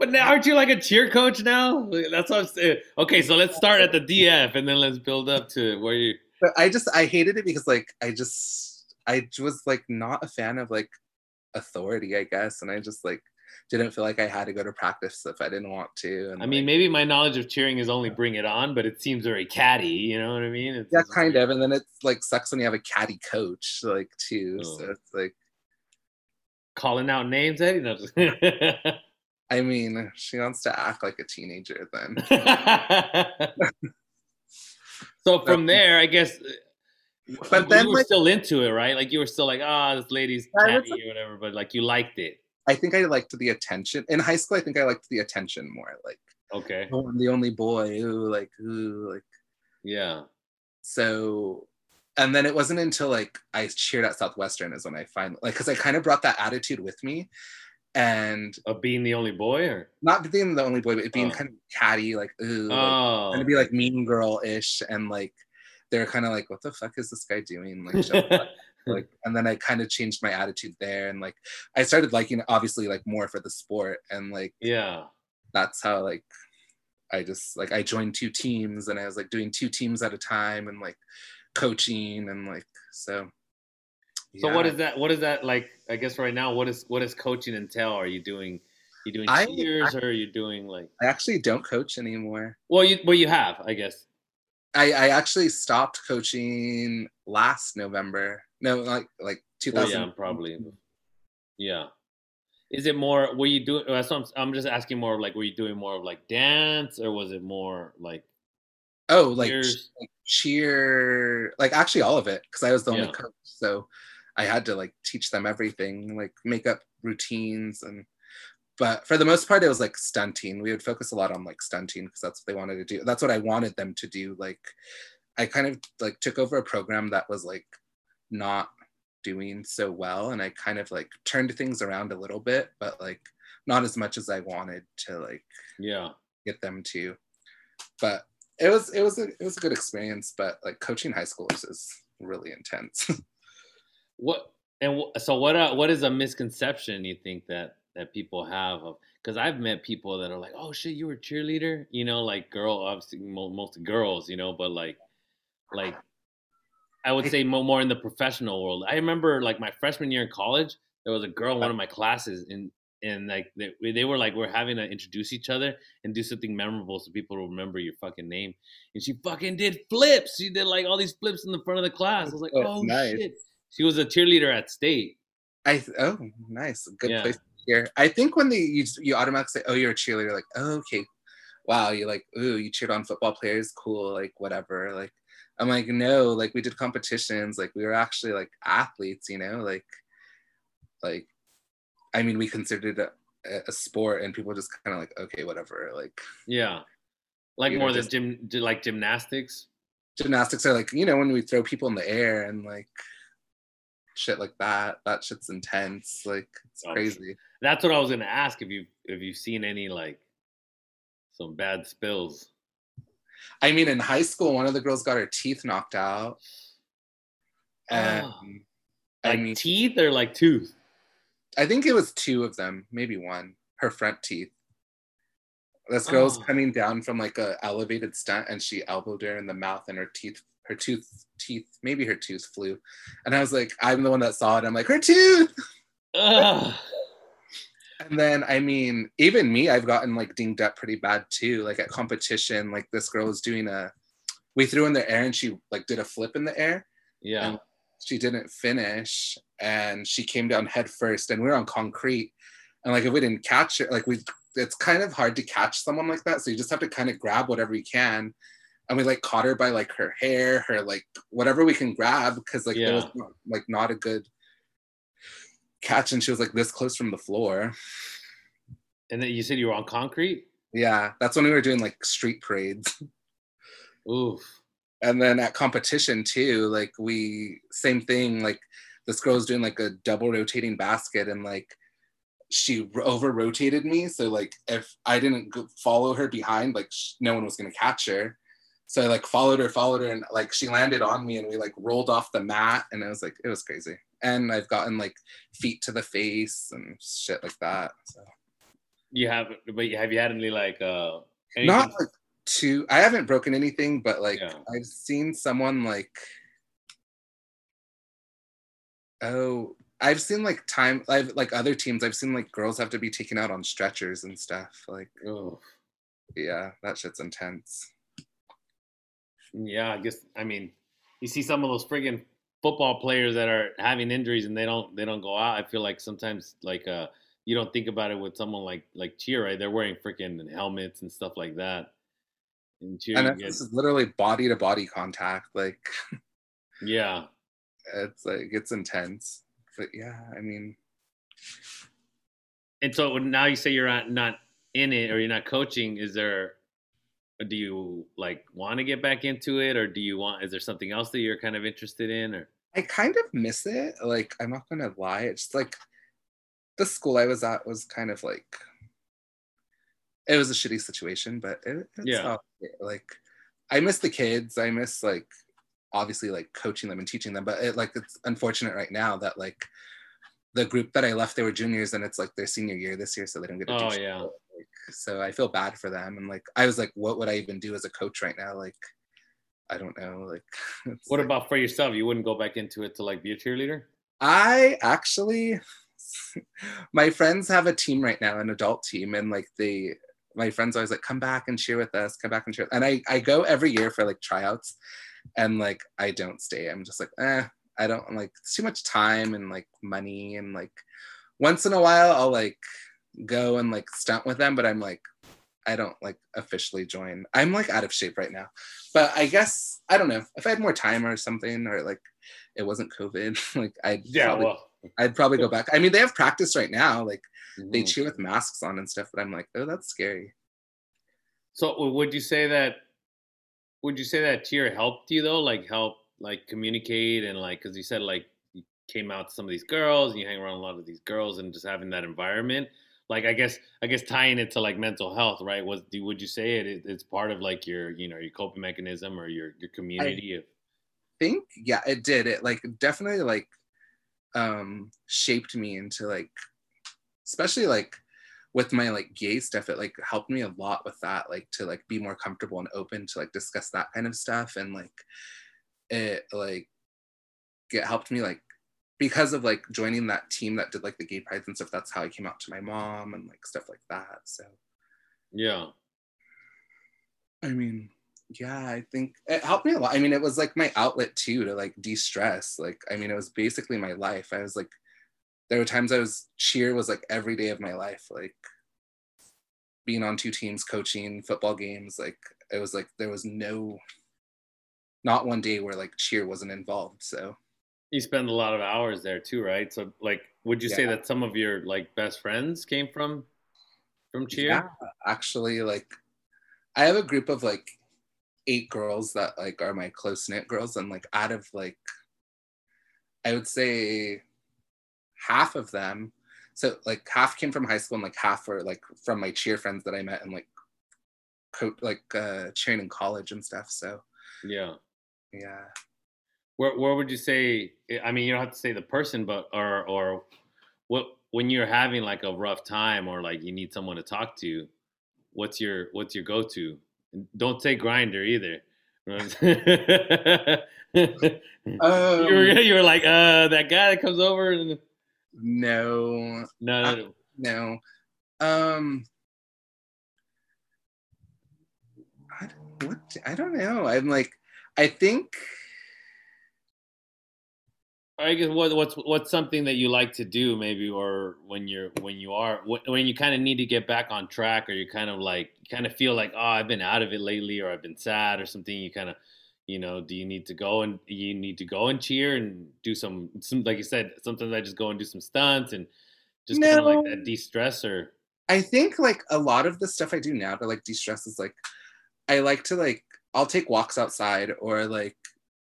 now aren't you like a cheer coach now? That's what I'm saying. Eh, okay, so let's start at the DF and then let's build up to where you.
but I just I hated it because like I just I was like not a fan of like authority, I guess, and I just like didn't feel like I had to go to practice if I didn't want to. And
I mean,
like,
maybe my knowledge of cheering is only bring it on, but it seems very catty. You know what I mean? It's,
yeah, kind of. And then it's like sucks when you have a catty coach like too.
Oh.
So it's like
calling out names, Eddie. No, just-
I mean, she wants to act like a teenager then.
so from there, I guess.
But
you
then,
were
like-
still into it, right? Like you were still like, ah, this lady's
I
catty or whatever, but like you liked it.
I think I liked the attention. In high school, I think I liked the attention more. Like,
Okay.
oh, I'm the only boy. Ooh, like, ooh, like
Yeah.
so and then it wasn't until like I cheered at Southwestern is when I finally like because I kind of brought that attitude with me and
Of being the only boy, or
not being the only boy, but being
Oh.
kind of catty, like ooh, like,
oh,
trying to oh. be like mean girl-ish and like they're kind of like, what the fuck is this guy doing? Like, like and then I kind of changed my attitude there and like I started liking obviously like more for the sport and like
yeah.
that's how like I just like I joined two teams and I was like doing two teams at a time and like coaching and like so.
So what is that? What is that like? I guess right now, what is what does coaching entail? Are you doing? You doing
I-
cheers, or are you doing like?
I actually don't coach anymore.
Well, you well you have, I guess.
I, I actually stopped coaching last November. No, like like
Well,
2000.
yeah, probably. Yeah. Is it more? Were you doing? That's what I'm, I'm just asking more. of, Like, were you doing more of like dance, or was it more like
Oh, like,
cheers?
cheer, like actually all of it because I was the only
Yeah.
coach. So I had to like teach them everything, like makeup routines and. But for the most part, it was like stunting. We would focus a lot on like stunting because that's what they wanted to do. That's what I wanted them to do. Like, I kind of like took over a program that was like not doing so well, and I kind of like turned things around a little bit, but like not as much as I wanted to like
Yeah.
get them to. But it was it was a it was a good experience. But like coaching high schoolers is really intense.
What and so what? Uh, what is a misconception you think that that people have of? Because I've met people that are like, "Oh shit, you were a cheerleader," you know, like girl, obviously most girls, you know, but like, like I would say more in the professional world. I remember like my freshman year in college, there was a girl in one of my classes, and and like they, they were like we're having to introduce each other and do something memorable so people will remember your fucking name. And she fucking did flips. She did like all these flips in the front of the class. I was like,
Oh,
oh
nice.
shit. She was a cheerleader at state.
I oh nice good
Yeah.
place here. I think when they you, you automatically say oh you're a cheerleader like oh, okay wow you like ooh you cheered on football players cool like whatever like I'm like no like we did competitions like we were actually like athletes you know like like I mean we considered it a, a sport and people just kind of like okay whatever like
Yeah. Like more
know,
than gym, like gymnastics.
gymnastics are like you know when we throw people in the air and like shit like that that shit's intense like it's
Oh,
crazy
That's what I was gonna ask if you if you've seen any like some bad spills.
i mean in high school one of the girls got her teeth knocked out and
Oh.
i
Like
mean
teeth or like tooth?
i think it was two of them maybe one her front teeth this girl's
Oh.
coming down from like a elevated stunt and she elbowed her in the mouth and her teeth her tooth teeth maybe her tooth flew and i was like i'm the one that saw it i'm like her tooth. And then I mean, even me, I've gotten like dinged up pretty bad too. Like at competition, like this girl was doing a we threw in the air and she like did a flip in the air.
Yeah.
And she didn't finish and she came down head first and we were on concrete. And like if we didn't catch it, like we it's kind of hard to catch someone like that. So you just have to kind of grab whatever you can. And we like caught her by like her hair, her like whatever we can grab because like
Yeah.
there was like not a good catch and she was like this close from the floor.
And then you said you were on concrete.
Yeah, that's when we were doing like street parades.
Oof.
And then at competition too, like we same thing. Like this girl was doing like a double rotating basket, and like she over rotated me. So like if I didn't go- follow her behind, like sh- no one was gonna catch her. So I like followed her, followed her, and like she landed on me, and we like rolled off the mat, and it was like it was crazy. And I've gotten like feet to the face and shit like that. So
You have, but have you had any like uh? Anything?
not like too. I haven't broken anything, but like
Yeah.
I've seen someone like. Oh, I've seen like time. I've like other teams. I've seen like girls have to be taken out on stretchers and stuff. Like,
oh,
yeah, that shit's intense.
Yeah, I guess. I mean, you see some of those friggin' football players that are having injuries and they don't they don't go out. I feel like sometimes like uh you don't think about it with someone like like cheer right. They're wearing freaking helmets and stuff like that. And cheer,
And this is literally body to body contact. Like,
yeah.
it's like it's intense. But yeah, I mean,
And so now you say you're not not in it or you're not coaching. Is there? Do you like want to get back into it, or do you want? Is there something else that you're kind of interested in, or?
I kind of miss it. Like, I'm not gonna lie. It's like the school I was at was kind of like it was a shitty situation, but it, it's
Yeah.
not like I miss the kids. I miss like obviously like coaching them and teaching them, but it like it's unfortunate right now that like the group that I left, they were juniors and it's like their senior year this year, so they don't get to
Oh yeah.
Like, so I feel bad for them. And like I was like, what would I even do as a coach right now? Like I don't know. Like
What
like-
about for yourself? You wouldn't go back into it to like be a cheerleader?
I actually, my friends have a team right now, an adult team, and like they, my friends always like, come back and cheer with us, come back and cheer. And I, I go every year for like tryouts, and like I don't stay. I'm just like, eh, I don't like it's too much time and like money and like once in a while I'll like go and like stunt with them, but I'm like. I don't like officially join. I'm like out of shape right now. But I guess I don't know. If I had more time or something or like it wasn't COVID, like I'd
Yeah,
probably
well,
I'd probably go back. I mean, they have practice right now. Like they
mhm.
cheer with masks on and stuff, but I'm like, oh, that's scary.
So would you say that? Would you say that cheer helped you though? Like help, like communicate and like because you said like you came out to some of these girls and you hang around a lot of these girls and just having that environment. Like I guess I guess tying it to like mental health, right? Was would you say it, it it's part of like your you know your coping mechanism or your your community? of,
think yeah, it did. It like definitely like um shaped me into like especially like with my like gay stuff, it like helped me a lot with that, like to like be more comfortable and open to like discuss that kind of stuff. And like it like it helped me like because of like joining that team that did like the gay prides and stuff, that's how I came out to my mom and like stuff like that. So
yeah.
I mean, yeah, I think it helped me a lot. I mean, it was like my outlet too to like de-stress. Like, I mean, it was basically my life. I was like, there were times I was cheer was like every day of my life. Like being on two teams, coaching football games. Like it was like there was no, not one day where like cheer wasn't involved. So
You spend a lot of hours there too, right? So like, would you say that some of your like best friends came from from cheer?
Yeah, actually, like I have a group of like eight girls that like are my close knit girls, and like out of like I would say half of them, so like half came from high school, and like half were like from my cheer friends that I met and like co- like uh cheering in college and stuff. So
yeah.
yeah,
Where where would you say? I mean, you don't have to say the person, but or or what when you're having like a rough time or like you need someone to talk to, what's your what's your go to? Don't say Grindr either. you
um,
were you were like uh that guy that comes over and
no,
no, no, no.
No. Um I, what I don't know. I'm like I think
I guess what, what's what's something that you like to do maybe or when you're when you are when you kind of need to get back on track or you kind of like kind of feel like oh I've been out of it lately or I've been sad or something you kind of you know do you need to go and you need to go and cheer and do some some like you said sometimes I just go and do some stunts and just no. kind of like that de-stress or
I think like a lot of the stuff I do now to like de-stress is like I like to like I'll take walks outside or like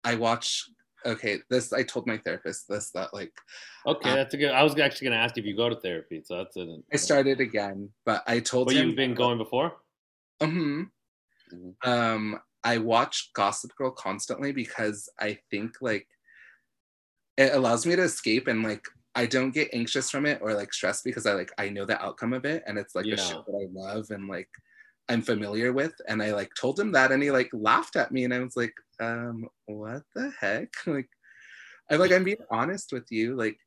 I watch okay, this I told my therapist this that like
okay, um, that's a good. I was actually going to ask if you go to therapy, so that's it.
I started again, but I told
but
him.
you've been going before.
Hmm. Mm-hmm. Um, I watch Gossip Girl constantly because I think like it allows me to escape and like I don't get anxious from it or like stressed because I like I know the outcome of it and it's like yeah. a show that I love and like I'm familiar with. And I like told him that and he like laughed at me and I was like, um, what the heck? Like I'm like, I'm being honest with you. Like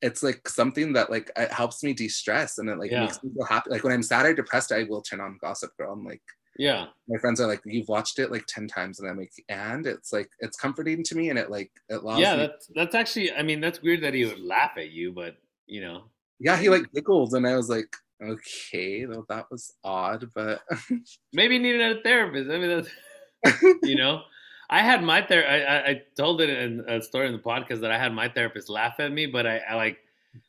it's like something that like it helps me de-stress and it like yeah. makes me feel happy. Like when I'm sad or depressed, I will turn on Gossip Girl. I'm like,
yeah.
My friends are like, you've watched it like 10 times and I'm like, and it's like it's comforting to me and it like it
allows Yeah, me- that's that's actually I mean, that's weird that he would laugh at you, but you know.
Yeah, he like giggles and I was like, okay, though that was odd, but
maybe needed a therapist. I mean, that's you know, I had my ther. I, I told it in a story in the podcast that I had my therapist laugh at me, but I, I like,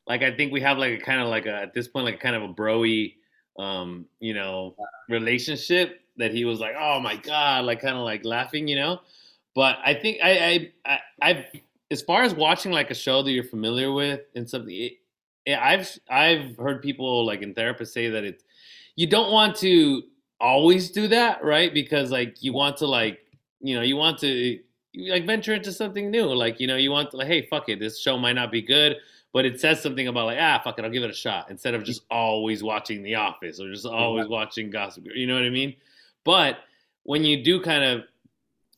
like I think we have like a kind of like a at this point like a kind of a broy, um, you know, relationship that he was like, oh my god, like kind of like laughing, you know. But I think I I, I I've as far as watching like a show that you're familiar with and something. It, I've I've heard people like in therapists say that it's you don't want to always do that, right? Because like you want to like you know you want to like venture into something new. Like you know you want to like hey fuck it, this show might not be good, but it says something about like ah fuck it, I'll give it a shot instead of just always watching The Office or just always watching Gossip. You know what I mean? But when you do kind of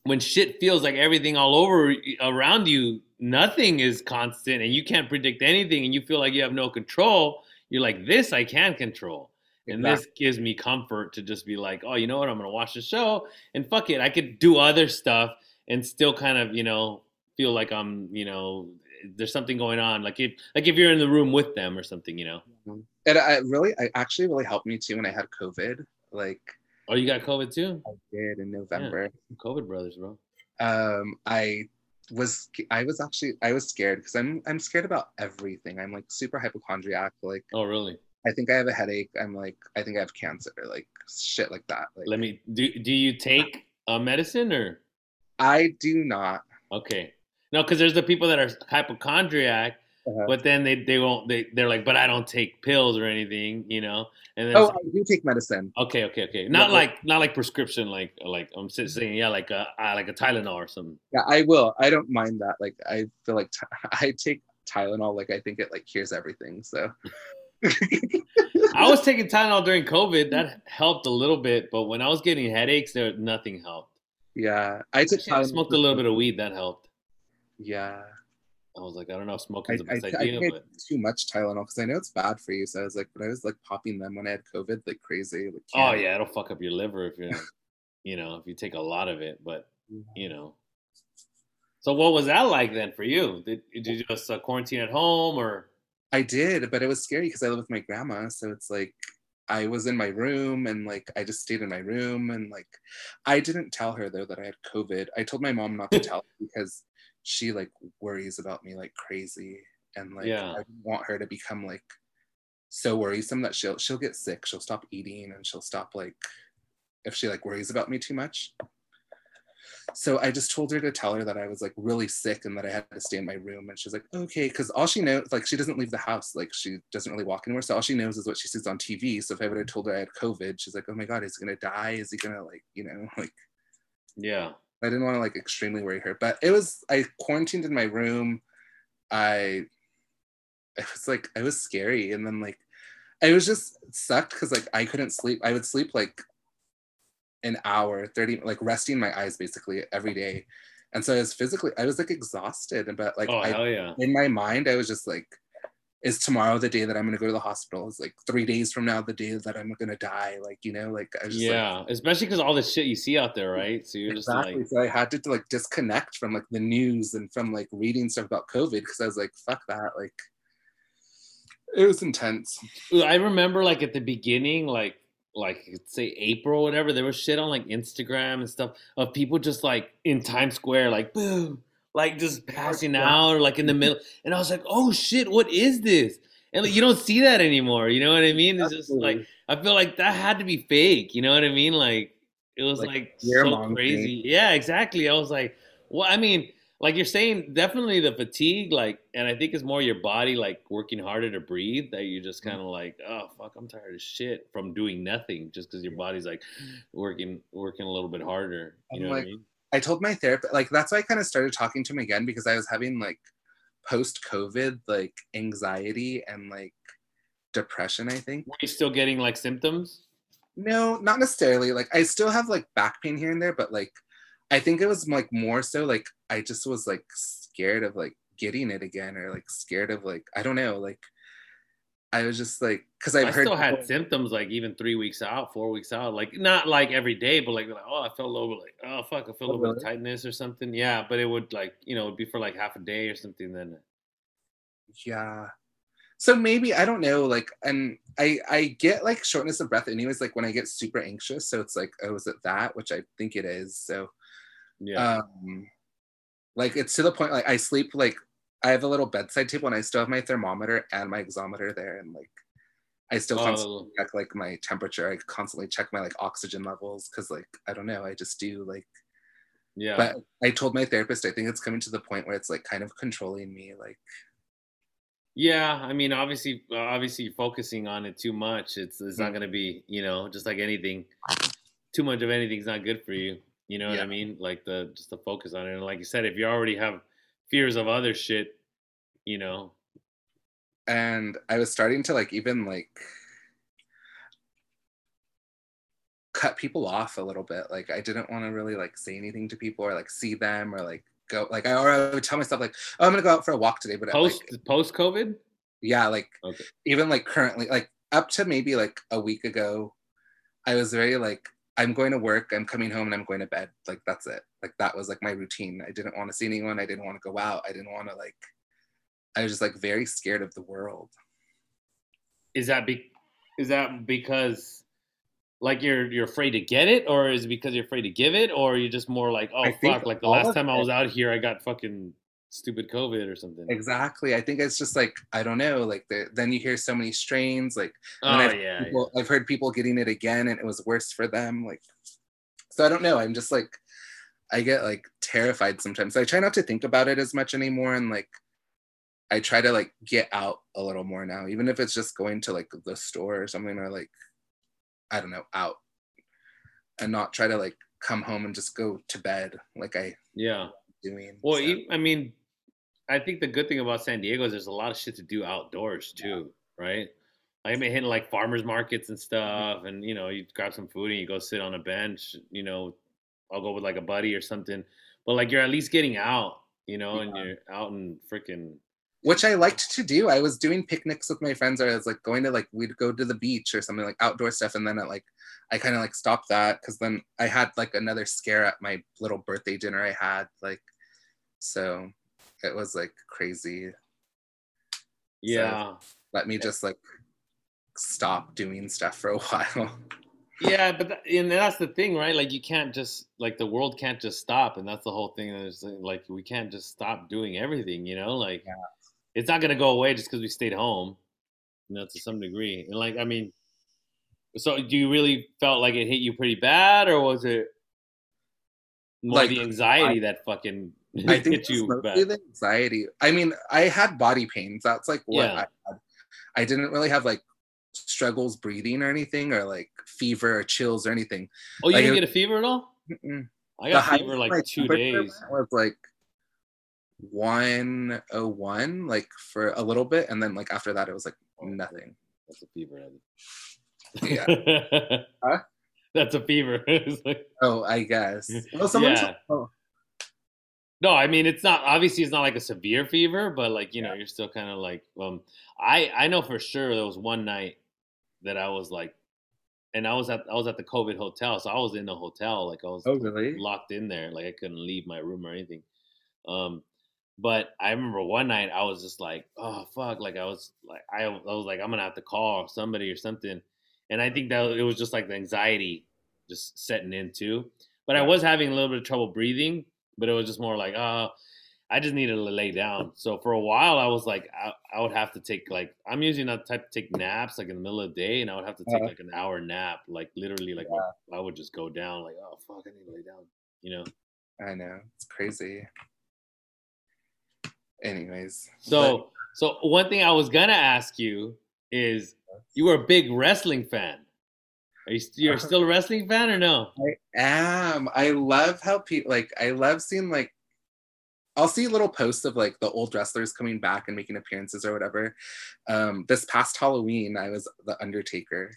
when shit feels like everything all over around you nothing is constant and you can't predict anything and you feel like you have no control, you're like, this I can control. And exactly. this gives me comfort to just be like, oh, you know what? I'm going to watch the show and fuck it. I could do other stuff and still kind of, you know, feel like I'm, you know, there's something going on. Like if, like if you're in the room with them or something, you know?
Mm-hmm. And I really, I actually really helped me too when I had COVID. Like,
oh, you got COVID too?
I did in November.
Yeah. COVID brothers, bro.
Um, I was I was actually I was scared because I'm I'm scared about everything. I'm like super hypochondriac. Like
oh really?
I think I have a headache. I'm like I think I have cancer. Like shit like that. Like,
Let me do. Do you take a medicine or?
I do not.
Okay. No, because there's the people that are hypochondriac uh-huh. But then they they won't they they're like, but I don't take pills or anything, you know. And then
oh, I do take medicine.
Okay, okay, okay. Not like not like prescription, like like I'm saying, yeah, like a uh, like a Tylenol or something.
Yeah, I will. I don't mind that. Like I feel like t- I take Tylenol. Like I think it like cures everything. So.
I was taking Tylenol during COVID. That helped a little bit, but when I was getting headaches, there nothing helped.
Yeah, I took.
I smoked a little bit of weed. That helped.
Yeah,
I was like, I don't know if smoking's
I,
best
I,
idea,
I
but
too much Tylenol because I know it's bad for you. So I was like, but I was like popping them when I had COVID, like crazy. Like,
oh yeah, it'll fuck up your liver if you're, you know, if you take a lot of it. But you know, so what was that like then for you? Did, did you just uh, quarantine at home or?
I did, but it was scary because I live with my grandma, so it's like I was in my room and like I just stayed in my room and like I didn't tell her though that I had COVID. I told my mom not to tell because she like worries about me like crazy and like yeah. I want her to become like so worrisome that she'll she'll get sick she'll stop eating and she'll stop like if she like worries about me too much so I just told her to tell her that I was like really sick and that I had to stay in my room. And she's like, okay, because all she knows, like, she doesn't leave the house. Like, she doesn't really walk anywhere. So all she knows is what she sees on TV. So if I would have told her I had COVID, she's like, oh my God, is he gonna die? Is he gonna, like, you know, like,
yeah.
I didn't want to like extremely worry her, but it was I quarantined in my room. I it was like I was scary, and then like I was just sucked because like I couldn't sleep. I would sleep like an hour, 30 like resting my eyes basically every day. And so I was physically I was like exhausted, but like
oh,
I,
yeah.
in my mind I was just like is tomorrow the day that I'm gonna go to the hospital? Is like three days from now the day that I'm gonna die? Like you know, like I just
yeah,
like,
especially because all the shit you see out there, right? So you're
exactly.
just
so I had to, to like disconnect from like the news and from like reading stuff about COVID because I was like, fuck that. Like it was intense.
I remember like at the beginning, like like say April, whatever, there was shit on like Instagram and stuff of people just like in Times Square, like boom, like just passing out or like in the middle, and I was like, oh shit, what is this? And like, you don't see that anymore. You know what I mean? It's just like I feel like that had to be fake. You know what I mean? Like it was
Like,
like, so crazy. Yeah, exactly. I was like, well, I mean, like you're saying, definitely the fatigue, like, and I think it's more your body like working harder to breathe that you're just kind of like, oh fuck, I'm tired of shit from doing nothing just because your body's like working working a little bit harder. You
I'm
know what I mean?
I told my therapist like that's why I kind of started talking to him again because I was having like post COVID like anxiety and like depression. I think
Were you still getting like symptoms?
no, not necessarily. Like I still have like back pain here and there, but like I think it was like more so like I just was like scared of like getting it again or like scared of like I don't know like I was just like because I've
I
heard
still had
people-
symptoms like even three weeks out, four weeks out, like not like every day, but like, like oh, I felt a little bit like oh fuck, I feel a
Oh,
little bit of tightness or something. Yeah, but it would like you know it'd be for like half a day or something. Then
yeah so maybe i don't know like and i i get like shortness of breath anyways like when i get super anxious so it's like oh is it that which i think it is so
yeah,
um like it's to the point like i sleep like i have a little bedside table and i still have my thermometer and my oximeter there and like i still
Oh.
constantly check like my temperature i constantly check my like oxygen levels because like i don't know i just do like
yeah.
but i told my therapist i think it's coming to the point where it's like kind of controlling me like
Yeah, I mean, obviously, uh, obviously, focusing on it too much, it's it's
Mm.
not gonna be, you know, just like anything. Too much of anything's not good for you. You know what I mean? Like the just the focus on it, and like you said, if you already have fears of other shit, you know,
and I was starting to like even like cut people off a little bit. Like I didn't want to really like say anything to people or like see them or like go like I or I would tell myself like oh I'm gonna go out for a walk today, but
post
like
post COVID.
yeah like
Okay.
even like currently like up to maybe like a week ago, I was very like I'm going to work, I'm coming home, and I'm going to bed. Like that's it. Like that was like my routine. I didn't want to see anyone. I didn't want to go out. I didn't want to like. I was just like very scared of the world.
Is that be is that because like you're you're afraid to get it, or is it because you're afraid to give it, or you're just more like, oh fuck, like the last time I was out here, I got fucking stupid COVID or something.
Exactly. I think it's just like I don't know. Like the, then you hear so many strains. Like
Oh
I've,
yeah, yeah.
I've heard people getting it again, and it was worse for them. Like, so I don't know. I'm just like, I get like terrified sometimes. I try not to think about it as much anymore, and like, I try to like get out a little more now, even if it's just going to like the store or something, or like, I don't know, out, and not try to like come home and just go to bed like I
yeah.
doing.
Well,
so.
I mean, I think the good thing about San Diego is there's a lot of shit to do outdoors too, right? Like, I've been hitting like farmers markets and stuff, and you know, you grab some food and you go sit on a bench. You know, I'll go with like a buddy or something, but like you're at least getting out, you know, and you're out and freaking
which I liked to do. I was doing picnics with my friends, or I was like going to like we'd go to the beach or something like outdoor stuff, and then I like I kind of like stopped that because then I had like another scare at my little birthday dinner I had like so it was like crazy.
yeah.
Let me just like stop doing stuff for a while.
Yeah, but that, and that's the thing, right? Like you can't just like the world can't just stop, and that's the whole thing. Like we can't just stop doing everything, you know? Like
Yeah.
It's not gonna go away just because we stayed home, you know, to some degree. And like, I mean, so do you really felt like it hit you pretty bad, or was it more
Like,
the anxiety that fucking
I think
hit you
mostly
bad?
the anxiety. I mean, I had body pains. That's like what
Yeah.
I had. I didn't really have like struggles breathing or anything, or like fever or chills or anything.
Oh, you
like,
didn't get a fever at all?
Mm-mm.
I got fever like two days.
Was like 101, like for a little bit, and then like after that, it was like nothing.
That's a fever.
Yeah. Huh?
That's a fever. Like-
Oh, I guess. Well, someone
Yeah.
told, oh,
No, I mean it's not obviously it's not like a severe fever, but like you know you're still kind of like um I I know for sure there was one night that I was like, and I was at I was at the COVID hotel, so I was in the hotel like I was
Oh, really?
locked in there, like I couldn't leave my room or anything. Um, but I remember one night I was just like, oh fuck, like I was like I, I was like I'm gonna have to call somebody or something, and I think that it was just like the anxiety just setting in too. But I was having a little bit of trouble breathing, but it was just more like, oh, I just needed to lay down. So for a while, I was like, I, I would have to take like I'm usually not the type to take naps like in the middle of the day, and I would have to take
Uh-huh.
like an hour nap, like literally, like
Yeah.
I would just go down, like oh fuck, I need to lay down, you know.
I know. It's crazy. Anyways.
So so one thing I was gonna ask you is, you were a big wrestling fan. Are you you're still a wrestling fan or no?
I am. I love how people like I love seeing like I'll see little posts of like the old wrestlers coming back and making appearances or whatever. Um this past Halloween I was the Undertaker.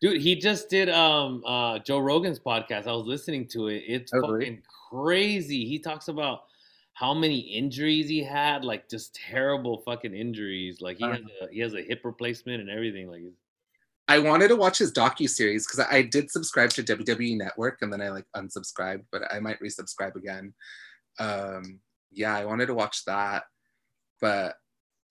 Dude, he just did um uh Joe Rogan's podcast. I was listening to it. It's
Oh,
fucking
really?
crazy. He talks about how many injuries he had, like just terrible fucking injuries. Like he has
Uh-huh.
a he has a hip replacement and everything. Like
I wanted to watch his docu series because I did subscribe to WWE Network and then I like unsubscribed, but I might resubscribe again. Um, yeah, I wanted to watch that, but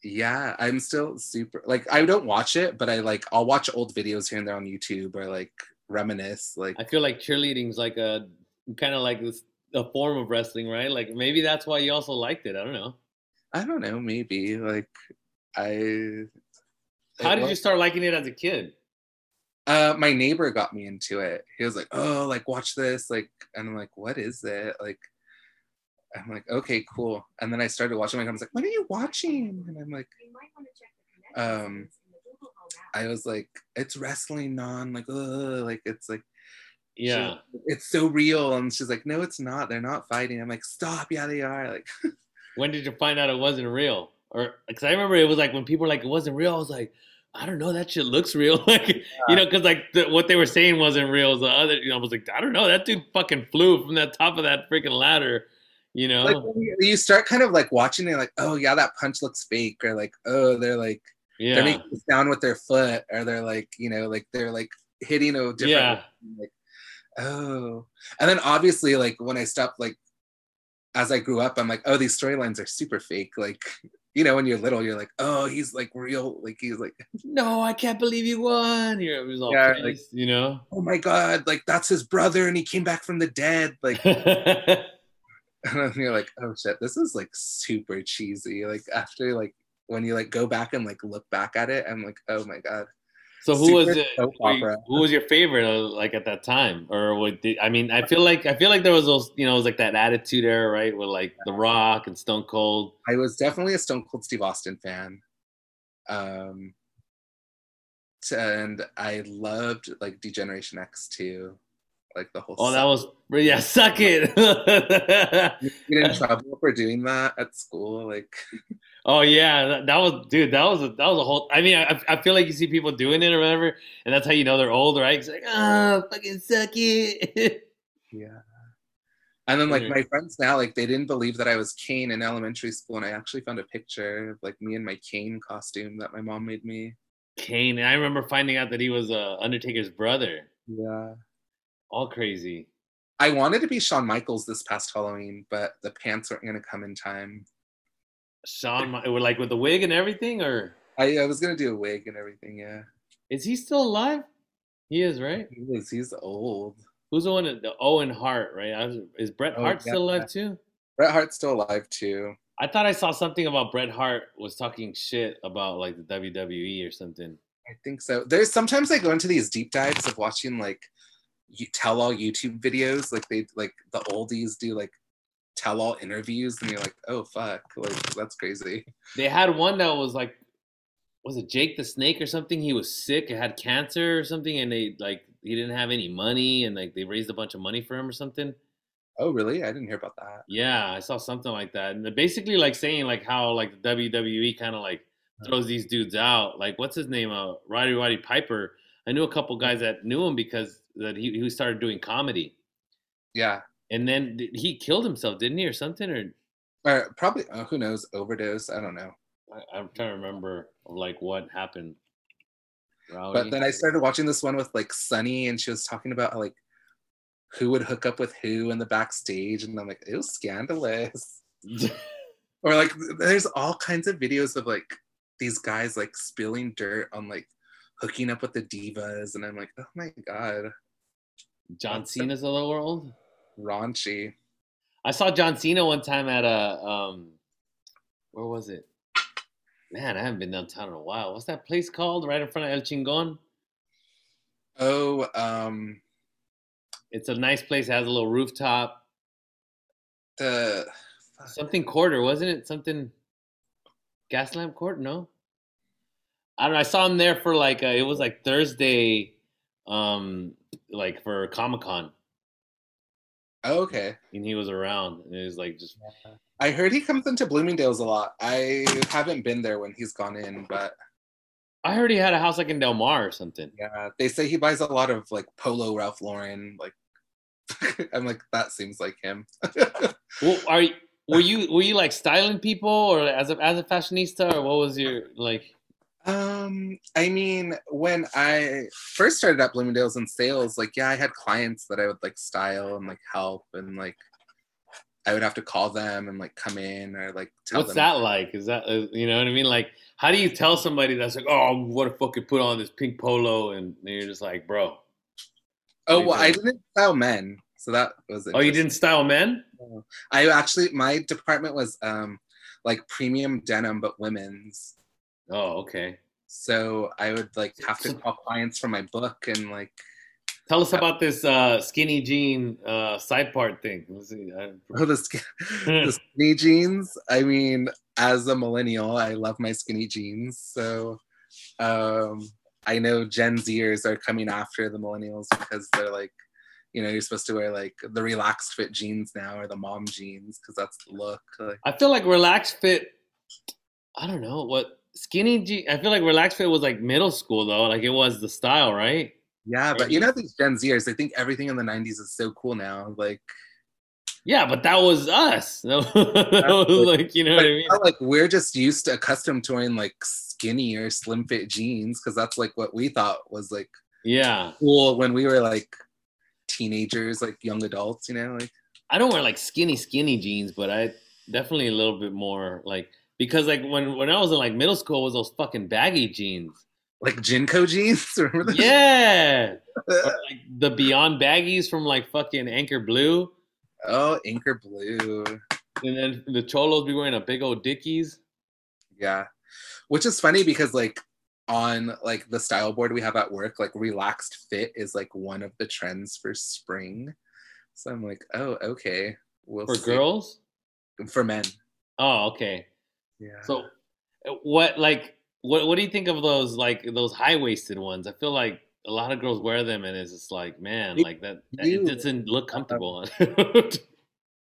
yeah, I'm still super like I don't watch it, but I like I'll watch old videos here and there on YouTube or like reminisce. Like
I feel like cheerleading's like a kind of like this a form of wrestling, right? Like maybe that's why you also liked it. I don't know.
I don't know, maybe like I.
How
it
did you start liking it as a kid?
Uh, my neighbor got me into it. He was like, "Oh, like watch this," like, and I'm like, "What is it?" Like, I'm like, "Okay, cool." And then I started watching. My mom's like, "What are you watching?" And I'm like, um, I was like, "It's wrestling, non like, ugh, like it's like,
Yeah.
it's so real." And she's like, "No, it's not. They're not fighting." I'm like, "Stop! Yeah, they are." Like,
When did you find out it wasn't real? Or because I remember it was like when people were like it wasn't real. I was like, I don't know, that shit looks real. like you know, because like the, what they were saying wasn't real. The other, you know, I was like, I don't know, that dude fucking flew from the top of that freaking ladder. You know,
like you, start kind of like watching it, like, "Oh yeah, that punch looks fake," or like, "Oh, they're like." they're making sound with their foot or they're like you know like they're like hitting a different
Yeah.
like oh and then obviously like when i stopped like as i grew up i'm like oh these storylines are super fake like you know when you're little you're like oh he's like real like he's like
no, I can't believe he won. You know, it was all
Yeah,
pissed, you know.
oh my god like that's his brother and he came back from the dead like and then you're like oh shit this is like super cheesy like after like when you like go back and like look back at it i'm like oh my god
So who was it? were. Who was your favorite? uh, Like at that time, or what? Did, I mean, I feel like I feel like there was those, you know, it was like that attitude era, right? With like The Rock and Stone Cold.
I was definitely a Stone Cold Steve Austin fan. Um, and I loved like D-Generation X too, like the whole.
Oh, that was yeah, suck it.
You get in trouble for doing that at school, like
oh yeah, that, that was dude. That was a, that was a whole. I mean, I, I feel like you see people doing it or whatever, and that's how you know they're old, right? It's like, oh, fucking suck it.
yeah. And then like my friends now, like they didn't believe that I was Kane in elementary school, and I actually found a picture of like me in my Kane costume that my mom made me.
Kane, and I remember finding out that he was uh, Undertaker's brother.
Yeah.
All crazy.
I wanted to be Shawn Michaels this past Halloween, but the pants weren't gonna come in time.
Shawn, like with the wig and everything, or
I, I was gonna do a wig and everything, yeah.
is he still alive? He is, right?
He was, he's old.
Who's the one? The Owen Hart, right? Was, is Bret
Oh,
Hart
yeah.
still alive too?
Bret Hart's still alive too.
I thought I saw something about Bret Hart was talking shit about like the WWE or something.
I think so. There's sometimes I go into these deep dives of watching like tell all YouTube videos, like they like the oldies do like tell all interviews, and you're like, oh fuck, like that's crazy.
They had one that was like, was it Jake the Snake or something? He was sick, had cancer or something, and they like he didn't have any money, and like they raised a bunch of money for him or something.
Oh really? I didn't hear about that.
Yeah, I saw something like that, and they're basically like saying like how like the WWE kind of like throws these dudes out. Like what's his name? Uh, Roddy Roddy Piper. I knew a couple guys that knew him because that he he started doing comedy,
Yeah.
and then he killed himself, didn't he, or something? Or
or probably uh, who knows overdose. I don't know.
I, I'm trying to remember like what happened. Rowdy.
But then I started watching this one with like Sunny, and she was talking about like who would hook up with who in the backstage, and I'm like, it was scandalous. or like, there's all kinds of videos of like these guys like spilling dirt on like hooking up with the divas, and I'm like, oh my god,
John Cena's of the world.
raunchy.
I saw John Cena one time at a um, where was it? Man, I haven't been downtown in a while. What's that place called? Right in front of El Chingon.
Oh, um,
It's a nice place. It has a little rooftop.
the
Something quarter, wasn't it? Something Gaslamp Court? No. I don't know. I saw him there for like uh, it was like Thursday, um, like for Comic Con,
oh, okay.
and he was around, and it was like just
I heard he comes into Bloomingdale's a lot. I haven't been there when he's gone in, but
I heard he had a house like in Del Mar or something.
yeah, they say he buys a lot of like Polo Ralph Lauren. Like, I'm like, that seems like him.
Well, are you, were you were you like styling people or as a as a fashionista or what was your like?
Um, I mean, when I first started at Bloomingdale's in sales, like, yeah, I had clients that I would like style and like help, and like, I would have to call them and like come in or like tell
What's
them.
that like? Is that uh, you know what I mean? Like, how do you tell somebody that's like, oh, what if fucking put on this pink polo, and you're just like, bro,
Oh well, I didn't style men, so that was. It.
Oh, you didn't style men?
I actually, my department was um like premium denim, but women's.
Oh, okay.
So I would like have to call clients from my book and like
Tell us about this uh, skinny jean uh, side part thing. Let's see. I-
oh the, the skinny jeans. I mean, as a millennial, I love my skinny jeans. So um I know Gen Zers are coming after the millennials because they're like, you know, you're supposed to wear like the relaxed fit jeans now or the mom jeans because that's the look. Like,
I feel like relaxed fit. I don't know what skinny jean. I feel like relaxed fit was like middle school though. Like it was the style, right?
yeah, but you know these Gen Zers, I think everything in the 90s is so cool now. Like
Yeah, but that was us. That was like you know what I mean.
Like we're just used to accustomed to wearing like skinny or slim fit jeans because that's like what we thought was like
Yeah,
cool when we were like teenagers, like young adults, you know, like
I don't wear like skinny skinny jeans, but I definitely a little bit more like because like when when I was in like middle school it was those fucking baggy jeans.
like JNCO jeans. Remember those?
Yeah, or, like the Beyond baggies from like fucking Anchor Blue,
oh, Anchor Blue.
and then the cholos be wearing a big old Dickies.
Yeah. Which is funny because like on like the style board we have at work, like relaxed fit is like one of the trends for spring. So I'm like, oh, okay. We'll
For
see.
girls?
For men.
Oh, okay.
Yeah.
So, uh, what like what what do you think of those like those high waisted ones? I feel like a lot of girls wear them, and it's just like, man,
You-
like that, that it doesn't look comfortable.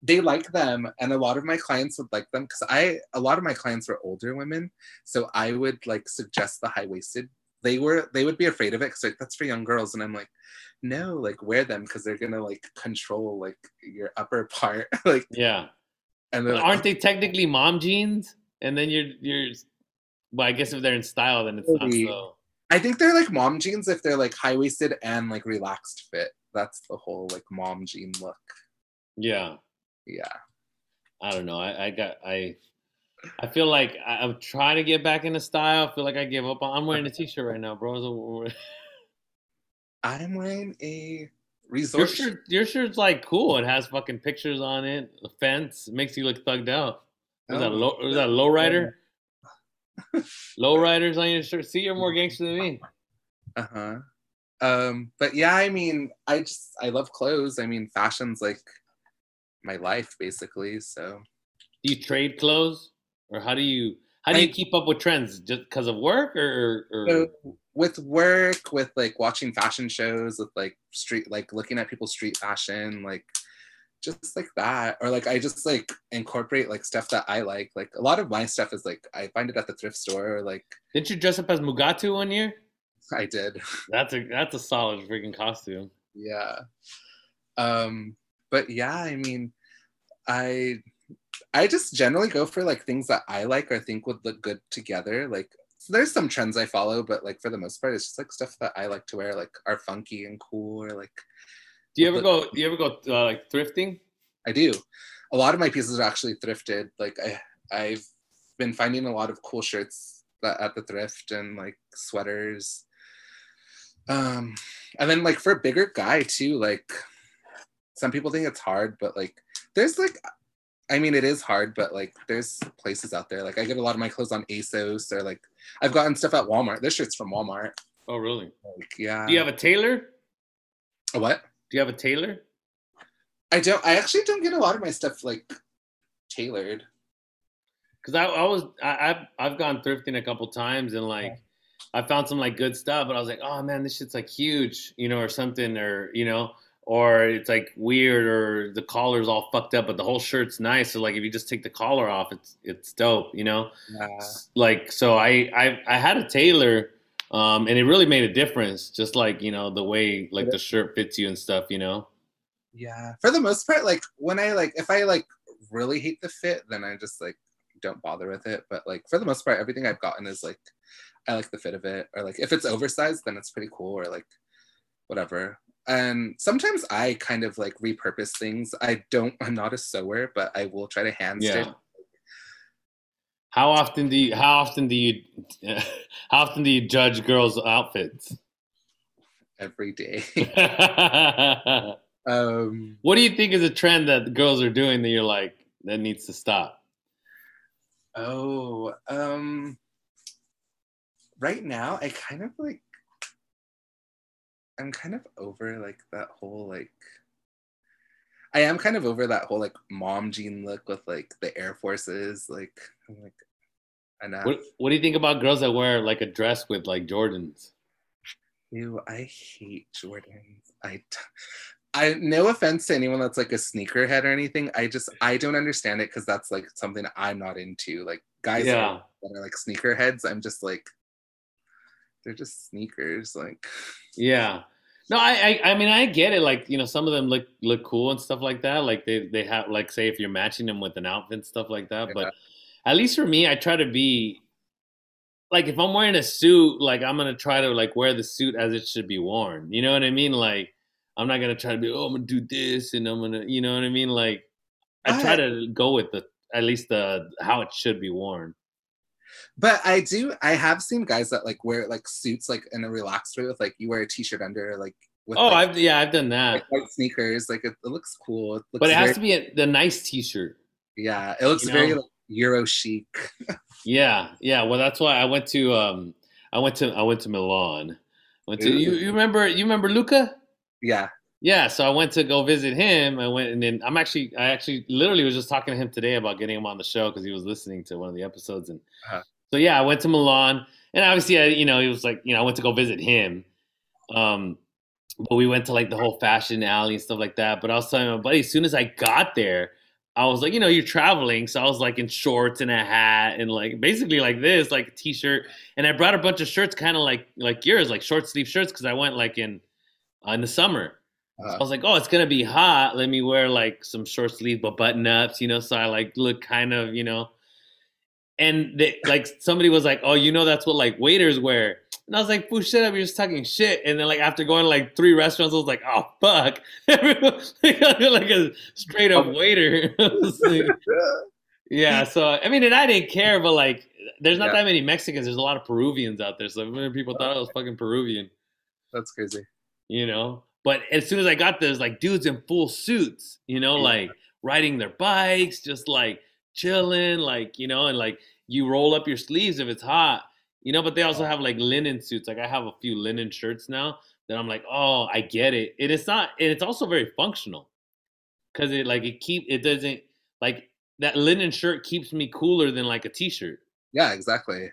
they like them and a lot of my clients would like them because i a lot of my clients were older women so i would like suggest the high-waisted they were they would be afraid of it because like that's for young girls and i'm like no like wear them because they're gonna like control like your upper part like
yeah,
and
aren't they technically mom jeans? And then you're you're, well, I guess if they're in style, then it's not so.
i think they're like mom jeans if they're like high-waisted and like relaxed fit that's the whole like mom jean look
Yeah,
yeah
I don't know. I, I got I. I feel like I, I'm trying to get back into style. I feel like I give up. I'm wearing a t-shirt right now, bro.
I'm wearing a
Your
resort
shirt, your shirt's like cool. It has fucking pictures on it. The fence it makes you look thugged out. Was that low? Was that low rider? low riders on your shirt. See, you're more gangster than me.
Uh-huh. Um, but yeah, I mean, I just I love clothes. I mean, fashion's like my life basically. So
Do you trade clothes, or how do you how do you keep up with trends? Just because of work, or, or
So with work, with like watching fashion shows, with like street, like looking at people's street fashion, like just like that, or like I just like incorporate like stuff that I like. Like a lot of my stuff is like I find it at the thrift store. Or, like
didn't you dress up as Mugatu one year?
I did,
That's a that's a solid freaking costume.
yeah. Um, but yeah, I mean, I I just generally go for like things that I like or think would look good together. Like so there's some trends I follow, but like for the most part, it's just like stuff that I like to wear, like are funky and cool, or like.
Do you ever go? Do you ever go uh, like thrifting?
I do. A lot of my pieces are actually thrifted. Like I, I've been finding a lot of cool shirts that, at the thrift and like sweaters. Um, and then like for a bigger guy too, like some people think it's hard, but like there's like I mean, it is hard, but like there's places out there. Like I get a lot of my clothes on ASOS or like I've gotten stuff at Walmart. This shirt's from Walmart.
Oh, really?
Like, yeah.
Do you have a tailor?
A what?
Do you have a tailor?
I don't. I actually don't get a lot of my stuff like tailored.
Cause I, I was I, I've I've gone thrifting a couple times and like I found some like good stuff, but I was like, oh man, this shit's like huge, you know, or something, or you know, or it's like weird, or the collar's all fucked up, but the whole shirt's nice. So like, if you just take the collar off, it's it's dope, you know.
Yeah.
Like so, I I I had a tailor, um, and it really made a difference. Just like you know the way like the shirt fits you and stuff, you know.
Yeah, for the most part, like when I like if I like really hate the fit, then I just like don't bother with it. But like for the most part, everything I've gotten is like I like the fit of it, or like if it's oversized, then it's pretty cool, or like whatever. And sometimes I kind of like repurpose things. I don't. I'm not a sewer, but I will try to hand stitch.
Yeah. How often do you? How often do you? How often do you judge girls' outfits?
Every day. um,
what do you think is a trend that girls are doing that you're like that needs to stop?
Oh, um, right now I kind of like I'm kind of over like that whole like I am kind of over that whole like mom jean look with like the Air Forces. Like I'm like enough.
What What do you think about girls that wear like a dress with like Jordans?
Ew, I hate Jordans. I I no offense to anyone that's like a sneakerhead or anything. I just I don't understand it because that's like something I'm not into. Like guys
Yeah.
that, are, that are like sneakerheads, I'm just like they're just sneakers. Like
Yeah. No, I, I I mean I get it. Like you know, some of them look look cool and stuff like that. Like they they have like say if you're matching them with an outfit and stuff like that.
Yeah.
But at least for me, I try to be like if I'm wearing a suit, like I'm gonna try to like wear the suit as it should be worn. You know what I mean? Like I'm not gonna try to be oh I'm gonna do this and I'm gonna you know what I mean? Like I try
I-
to go with the at least the how it should be worn.
But I do. I have seen guys that like wear like suits like in a relaxed way with like you wear a t-shirt under like with
Oh,
like,
I've yeah I've done that.
like, white sneakers. Like it, it looks cool. It looks
But it has
very-
to be a, the nice T-shirt.
Yeah, it looks very
know?
like Euro chic.
Yeah, yeah. Well, that's why I went to um I went to I went to Milan. Went to you, you remember you remember Luca?
Yeah.
Yeah, so I went to go visit him. I went and then I'm actually I actually literally was just talking to him today about getting him on the show because he was listening to one of the episodes and
Uh-huh.
so yeah, I went to Milan and obviously I you know he was like you know I went to go visit him. Um but we went to like the whole fashion alley and stuff like that. But I was telling my buddy as soon as I got there, I was like, you know, you're traveling, so I was like in shorts and a hat and like basically like this, like a t-shirt. And I brought a bunch of shirts, kind of like like yours, like short sleeve shirts, because I went like in uh, in the summer.
Uh,
I was like, oh, it's gonna be hot. Let me wear like some short sleeve but button ups, you know, so I like look kind of, you know. And they, like somebody was like, oh, you know, that's what like waiters wear. And I was like, "Fool, shut up! You're just talking shit." And then, like after going to like three restaurants, I was like, "Oh fuck!" like a straight up waiter. Like- yeah. So I mean, and I didn't care, but like, there's not
Yeah.
that many Mexicans. There's a lot of Peruvians out there, so many people thought I was fucking Peruvian.
that's crazy.
You know. But as soon as I got there, there's like dudes in full suits. You know,
Yeah.
like riding their bikes, just like chilling, like you know, and like you roll up your sleeves if it's hot. You know, but they also have like linen suits. Like I have a few linen shirts now that I'm like, oh, I get it. And it's not, and it's also very functional because it like it keep it doesn't like that linen shirt keeps me cooler than like a t-shirt.
Yeah, exactly.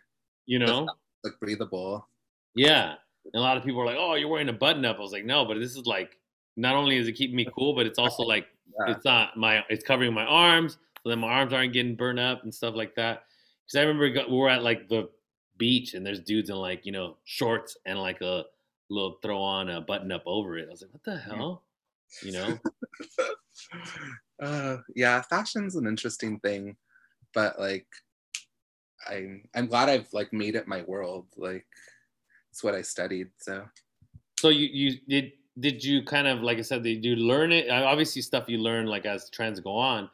You know?
Like breathable.
Yeah. And a lot of people are like, oh, you're wearing a button up. I was like, no, but this is like not only is it keeping me cool, but it's also like
Yeah.
it's not my it's covering my arms, so then my arms aren't getting burned up and stuff like that. Because I remember we were at like the beach and there's dudes in like you know shorts and like a little throw on a button up over it. I was like, what the hell? You know?
uh, yeah, fashion's an interesting thing, but like, I'm I'm glad I've like made it my world. Like, it's what I studied. So.
So you you did did you kind of like I said did you learn it? Obviously, stuff you learn like as trends go on.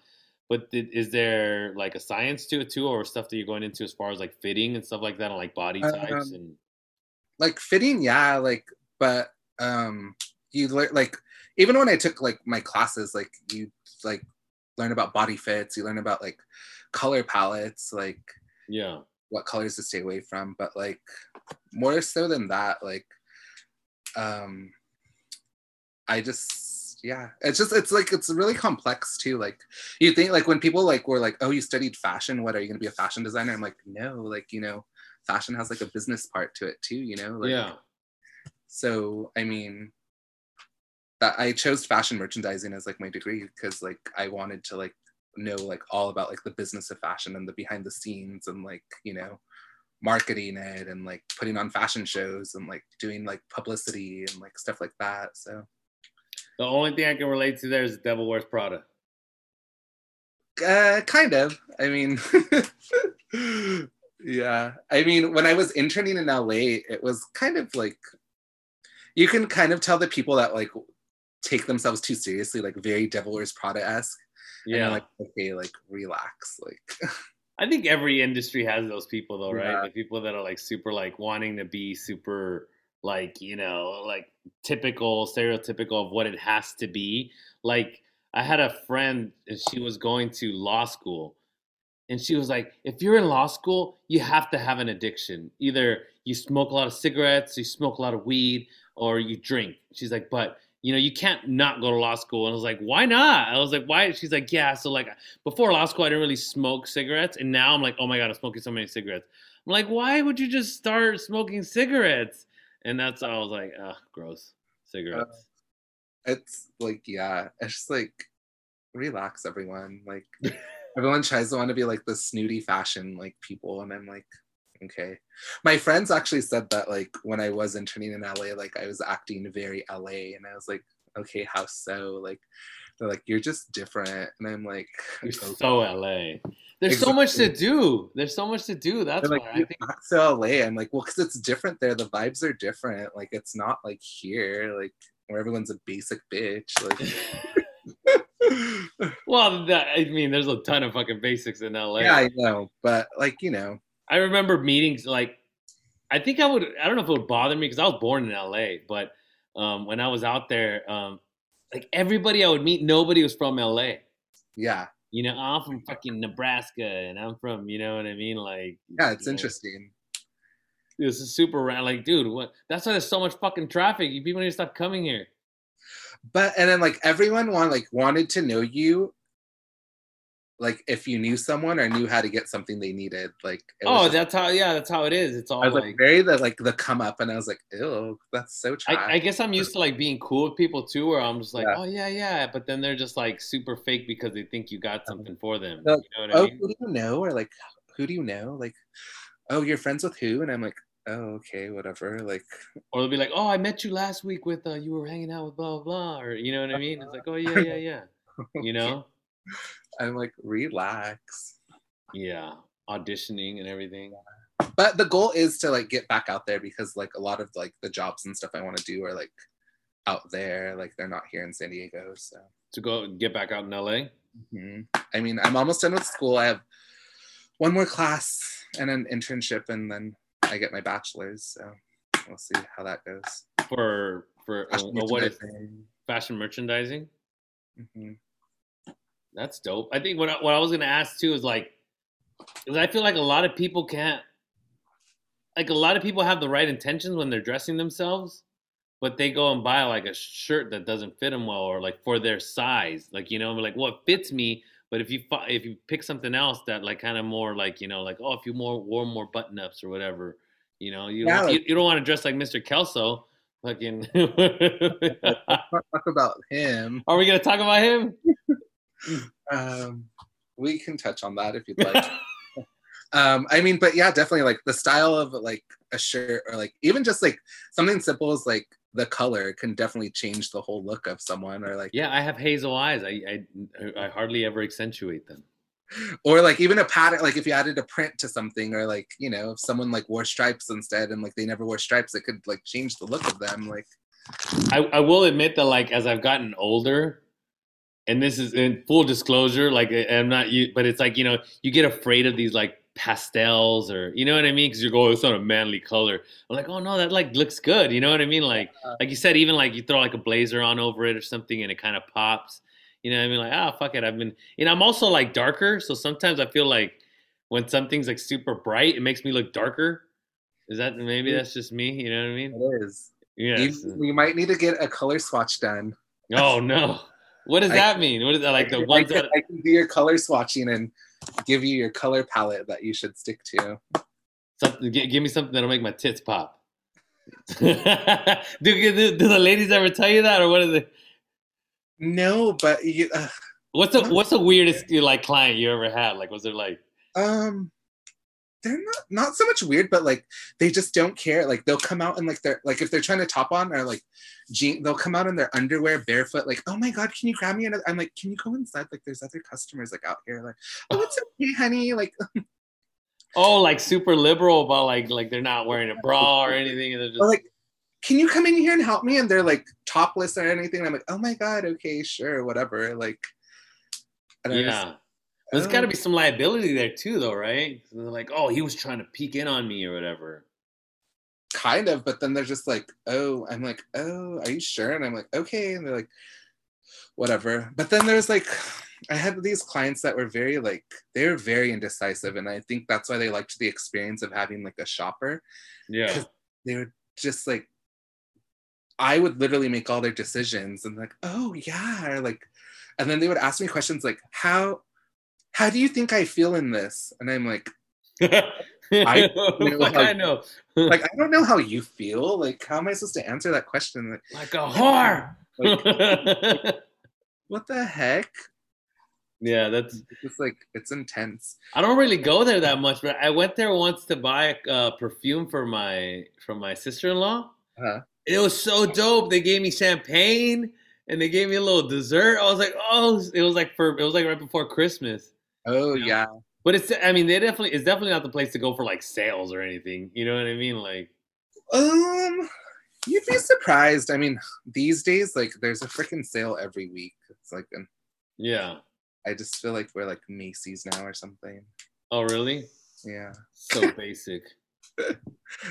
But did, is there like a science to it too, or stuff that you're going into as far as like fitting and stuff like that, and like body types
Um,
and
like fitting yeah like but um you learn like even when i took like my classes like you like learn about body fits you learn about like color palettes like
yeah,
what colors to stay away from but like more so than that like um i just yeah. It's just it's like it's really complex too like you think like when people like were like oh you studied fashion what are you going to be a fashion designer? I'm like no like you know fashion has like a business part to it too you know like
yeah,
so i mean that i chose fashion merchandising as like my degree because like i wanted to like know like all about like the business of fashion and the behind the scenes and like you know marketing it and like putting on fashion shows and like doing like publicity and like stuff like that so
The only thing I can relate to there is Devil Wears Prada.
uh kind of i mean yeah i mean when i was interning in la it was kind of like you can kind of tell the people that like take themselves too seriously like very devil wears prada-esque
Yeah,
you're like okay like relax like
I think every industry has those people though, right?
Yeah.
The people that are like super like wanting to be super like, you know, like typical, stereotypical of what it has to be. Like I had a friend and she was going to law school and she was like, if you're in law school, you have to have an addiction. Either you smoke a lot of cigarettes, you smoke a lot of weed, or you drink. She's like, but you know, you can't not go to law school. And I was like, why not? I was like, why? She's like, yeah. So like before law school, I didn't really smoke cigarettes, and now I'm like, oh my god, I'm smoking so many cigarettes. I'm like, why would you just start smoking cigarettes? And that's I was like, ugh, gross, cigarettes.
Uh, it's like yeah it's just like relax everyone like everyone tries to want to be like the snooty fashion like people and i'm like okay my friends actually said that like when i was interning in la like i was acting very la and i was like okay how so like they're like you're just different and i'm like
You're
okay.
so LA. There's so much to do. There's so much to do. That's
They're
why I
"You're
think.
back to LA. I'm like, well, because it's different there. The vibes are different. Like, it's not like here, like where everyone's a basic bitch. Like,
Well, that, I mean, there's a ton of fucking basics in LA.
yeah, I know, but like, you know,
I remember meetings like I think I would I don't know if it would bother me because I was born in LA, but um, when I was out there, um, like everybody I would meet, nobody was from LA.
yeah,
You know, I'm from fucking Nebraska, and I'm from, you know what I mean? Like,
yeah, it's
you know,
interesting.
This is super rad. Like, dude, what? That's why there's so much fucking traffic. You people need to stop coming here.
But and then like everyone want like wanted to know you, like if you knew someone or knew how to get something they needed. Like,
Oh, that's how. Yeah, that's how it is. It's all
I was
like.
like very the like the come up, and I was like, ew, that's so.
I, I guess I'm used to like being cool with people too, where I'm just like,
Yeah.
oh yeah, yeah, but then they're just like super fake because they think you got something for them. You know what I
oh,
mean?
who do you know? Or like, who do you know? Like, oh, you're friends with who? And I'm like, oh, okay, whatever. Like,
Or they'll be like, oh, I met you last week with uh, you were hanging out with blah blah blah, or you know what I mean? It's like, oh yeah, yeah, yeah. You know?
I'm like, relax.
Yeah, auditioning and everything.
But the goal is to like get back out there because like a lot of like the jobs and stuff I want to do are like out there. Like they're not here in San Diego. So
To go get back out in LA.
mhm. I mean, I'm almost done with school. I have one more class and an internship, and then I get my bachelor's. So we'll see how that goes.
for for uh,
Fashion
what is fashion merchandising?
Mhm.
That's dope. I think what I, what I was gonna ask too is like, 'cause I feel like a lot of people can't, like a lot of people have the right intentions when they're dressing themselves, but they go and buy like a shirt that doesn't fit them well or like for their size, like you know, like what fits me. But if you if you pick something else that like kind of more like you know like oh if you more wore more button ups or whatever, you know you
Yeah,
you, you don't want to dress like Mr. Kelso. Fucking.
Talk about him.
Are we gonna talk about him?
Um, we can touch on that if you'd like. um, I mean, but yeah, definitely like the style of like a shirt or like even just like something simple as like the color can definitely change the whole look of someone or like
Yeah, I have hazel eyes. I I, I hardly ever accentuate them.
or like even a pattern like if you added a print to something or like you know if someone like wore stripes instead and like they never wore stripes it could like change the look of them like
I, I will admit that like as I've gotten older, and this is in full disclosure, like I'm not you, but it's like you know you get afraid of these like pastels or you know what I mean because you're going, oh, it's not a manly color. I'm like, oh no, that like looks good. You know what I mean? Like
Yeah.
like you said, even like you throw like a blazer on over it or something, and it kind of pops. You know what I mean? Like, ah, fuck it. I've been, you know, I'm also like darker, so sometimes I feel like when something's like super bright, it makes me look darker. Is that maybe
Mm.
that's just me? You know what I mean?
it is
Yes.
you, you might need to get a color swatch done
Oh no. What does
I-
that mean? What is that like the
I,
ones
can,
that
I can do your color swatching and give you your color palette that you should stick to
something give me something that'll make my tits pop. do, do, do the ladies ever tell you that or what is it?
no but you uh,
What's the what's the weirdest you like client you ever had? Like was it like
um they're not not so much weird but like they just don't care. Like they'll come out and like they're like if they're trying to top on or like jean they'll come out in their underwear barefoot like oh my god can you grab me another? I'm like can you go inside? Like there's other customers like out here like oh it's okay honey like
oh like super liberal about like like they're not wearing a bra or anything and they're
or like can you come in here and help me? And they're like topless or anything. And i'm like oh my god okay sure whatever like and I just-
yeah. There's got to
oh.
be some liability there too, though, right? They're like, oh, he was trying to peek in on me or whatever.
kind of but then they're just like oh i'm like oh are you sure and i'm like okay and they're like whatever but then there's like i had these clients that were very like they were very indecisive and i think that's why they liked the experience of having like a shopper
Yeah.
they were just like i would literally make all their decisions and like oh yeah or like and then they would ask me questions like how how do you think i feel in this and i'm like
I,
know how-
I know.
like i don't know how you feel like how am i supposed to answer that question like,
Like a whore.
like what the heck
yeah, that's.
it's just like it's intense
I don't really go there that much, but I went there once to buy uh, perfume for my from my sister in law.
Uh-huh.
It was so dope. They gave me champagne and they gave me a little dessert. I was like, oh, it was like for it was like right before Christmas.
Oh
Yeah.
yeah
But it's I mean they definitely it's definitely not the place to go for like sales or anything. You know what I mean? Like
um you'd be surprised i mean these days like there's a freaking sale every week it's like an,
yeah.
i just feel like we're like macy's now or something
Oh really?
yeah
So basic.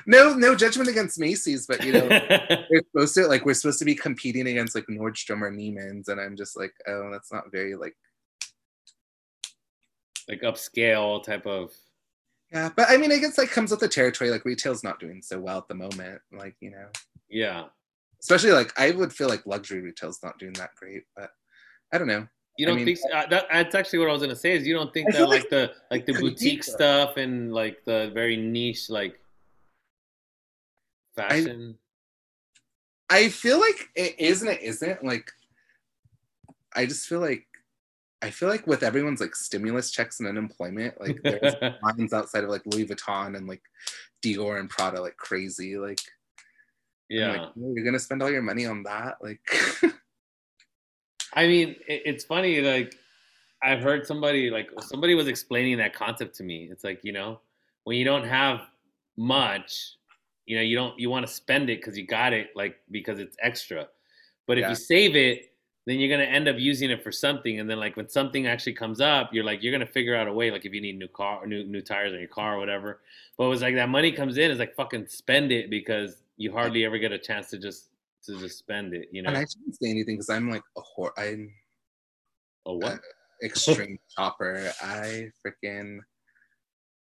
no no judgment against macy's but you know we're supposed to like we're supposed to be competing against like nordstrom or neiman's and i'm just like oh that's not very like
like upscale type of
yeah but i mean i guess like comes with the territory like retail's not doing so well at the moment like you know
yeah.
especially like i would feel like luxury retail's not doing that great but i don't know
You don't
mean-
think so? uh, that, that's actually what I was gonna say is you don't think
I
that like
like
the like the boutique stuff and like the very niche like fashion
I feel like it is and it isn't. Like, I just feel like I feel like with everyone's like stimulus checks and unemployment, like there's lines outside of like Louis Vuitton and like Dior and Prada like crazy. Like,
yeah.
like, "Oh, you're gonna spend all your money on that? Like,
I mean, it, it's funny. Like, I've heard somebody like somebody was explaining that concept to me. It's like you know, when you don't have much, you know, you don't you want to spend it because you got it, like because it's extra. But if
Yeah.
you save it, then you're gonna end up using it for something. And then like when something actually comes up, you're like you're gonna figure out a way. Like if you need new car, new new tires on your car or whatever. But it was like that money comes in, it's like fucking spend it because you hardly ever get a chance to just to just spend it. You know?
and I shouldn't say anything because I'm like a whore. I'm
oh what?
extreme shopper. I freaking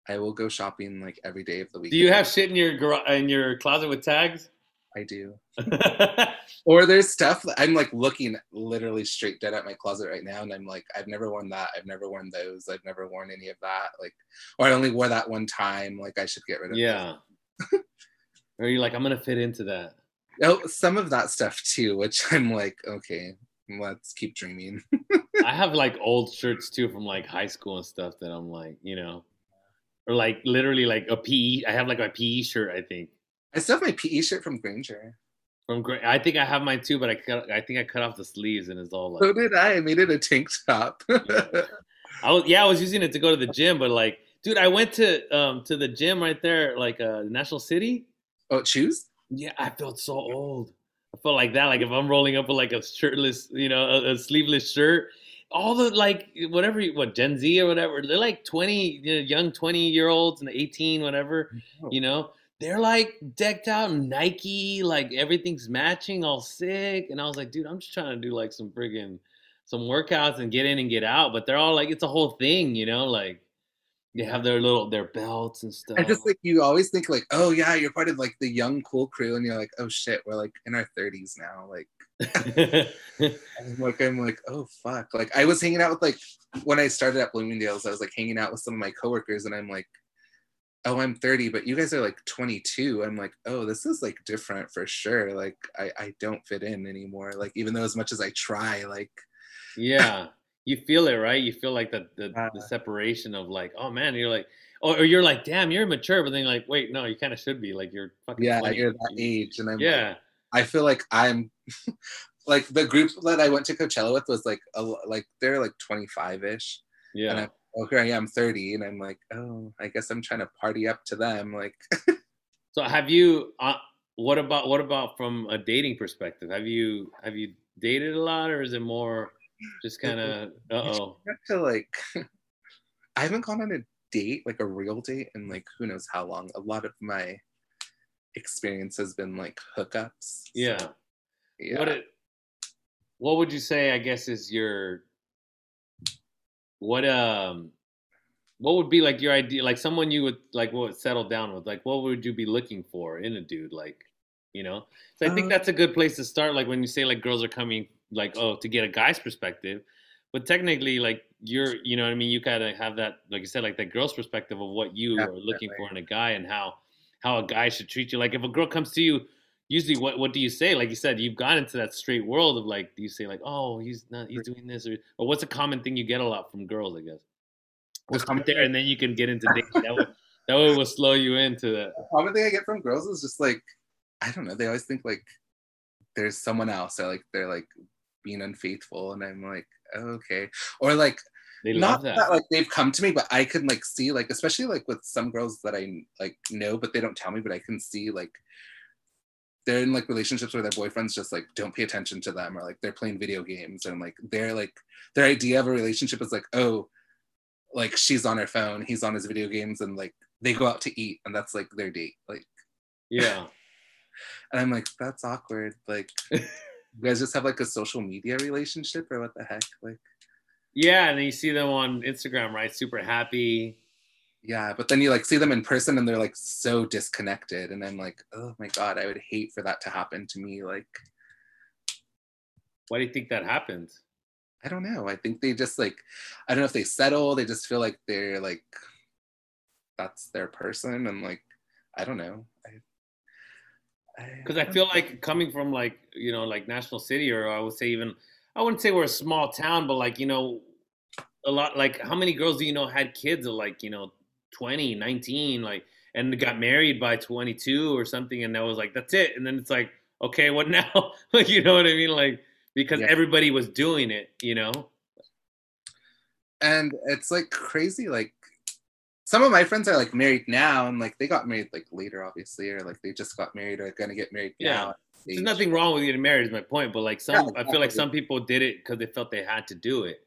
I will go shopping like every day of the week.
Do you have shit in your gar- in your closet with tags?
I do. Or there's stuff I'm like looking literally straight dead at my closet right now, and I'm like, I've never worn that. I've never worn those. I've never worn any of that. Like, or I only wore that one time. Like, I should get rid of.
yeah. or you're like, I'm gonna fit into that.
that. Oh, some of that stuff too, which I'm like, okay, let's keep dreaming.
I have like old shirts too from like high school and stuff that I'm like, you know, or like literally like a PE. I have like my PE shirt. I think.
I still have my PE shirt from Granger.
From great, I think I have mine too, but I cut, I think I cut off the sleeves and it's all like.
So did I. I made it a tank top.
Yeah. I was yeah, I was using it to go to the gym, but like, dude, I went to um to the gym right there, like uh National City.
oh, shoes?
Yeah, I felt so old. I felt like that. Like if I'm rolling up with like a shirtless, you know, a, a sleeveless shirt, all the like whatever, what Gen Z or whatever, they're like 20, you know, young 20 year olds and 18, whatever, you know, they're like decked out in Nike, like everything's matching, all sick. And I was like, dude, I'm just trying to do like some friggin' some workouts and get in and get out. But they're all like, it's a whole thing, you know, like they have their little their belts and stuff.
I just like you always think like, oh yeah, you're part of like the young cool crew, and you're like, oh shit, we're like in our 30s now. Like, I'm like, I'm like, oh fuck. Like, I was hanging out with like when I started at Bloomingdale's, I was like hanging out with some of my coworkers, and I'm like, oh, I'm 30, but you guys are like 22. I'm like, oh, this is like different for sure. Like, I I don't fit in anymore. Like, even though as much as I try, like,
yeah you feel it right you feel like the the,
Uh.
the separation of like oh man you're like or, or you're like damn you're mature but then you're like wait no you kind of should be like you're fucking
yeah,
20.
you're that age, and I'm like,
yeah
I feel like I'm like the group that I went to Coachella with was like a, like they're like 25 ish. And
yeah
I'm oh here I am 30 and I'm like, oh, I guess I'm trying to party up to them. Like
so have you uh, what about what about from a dating perspective have you have you dated a lot or is it more just kind of uh-oh
to like I haven't gone on a date, like a real date, in like who knows how long. A lot of my experience has been like hookups.
yeah
Yeah.
what it what would you say i guess is your what um what would be like your idea like someone you would like what would settle down with like what would you be looking for in a dude like you know? So i think
Uh,
that's a good place to start like when you say like girls are coming like oh to get a guy's perspective. But technically like you're you know what i mean? You gotta have that like you said like that girl's perspective of what you are looking for in a guy and how how a guy should treat you. Like if a girl comes to you usually what what do you say like you said you've gone into that straight world of like do you say like oh he's not he's doing this or or what's a common thing you get a lot from girls i guess we'll start there and then you can get into dating that way that way will slow you into that
the common thing I get from girls is just like, I don't know, they always think like there's someone else or like they're like being unfaithful. And I'm like, oh, okay. Or like
they
not
love that,
that. like they've come to me, but I can like see like especially like with some girls that I like know, but they don't tell me, but I can see like they're in like relationships where their boyfriends just like don't pay attention to them or like they're playing video games and like they're like their idea of a relationship is like oh like she's on her phone he's on his video games and like they go out to eat and that's like their date like
yeah.
And i'm like that's awkward like you guys just have like a social media relationship or what the heck? Like
yeah and then you see them on instagram right? Super happy
yeah but then you like see them in person and they're like so disconnected and i'm like oh my god i would hate for that to happen to me like
why do you think that happens?
I don't know i think they just like i don't know if they settle they just feel like they're like that's their person and like i don't know I,
because I feel like coming from like you know like National City or I would say even I wouldn't say we're a small town, but like you know a lot like how many girls do you know had kids at like you know 20, 19 like and got married by 22 or something and that was like that's it. And then it's like okay what now? Like you know what I mean? Like because
Yeah.
everybody was doing it you know?
And it's like crazy like some of my friends are like married now and like they got married like later obviously or like they just got married or gonna get married
Yeah.
now
there's nothing wrong with getting married is my point but like some
Yeah,
I feel like some people did it because they felt they had to do it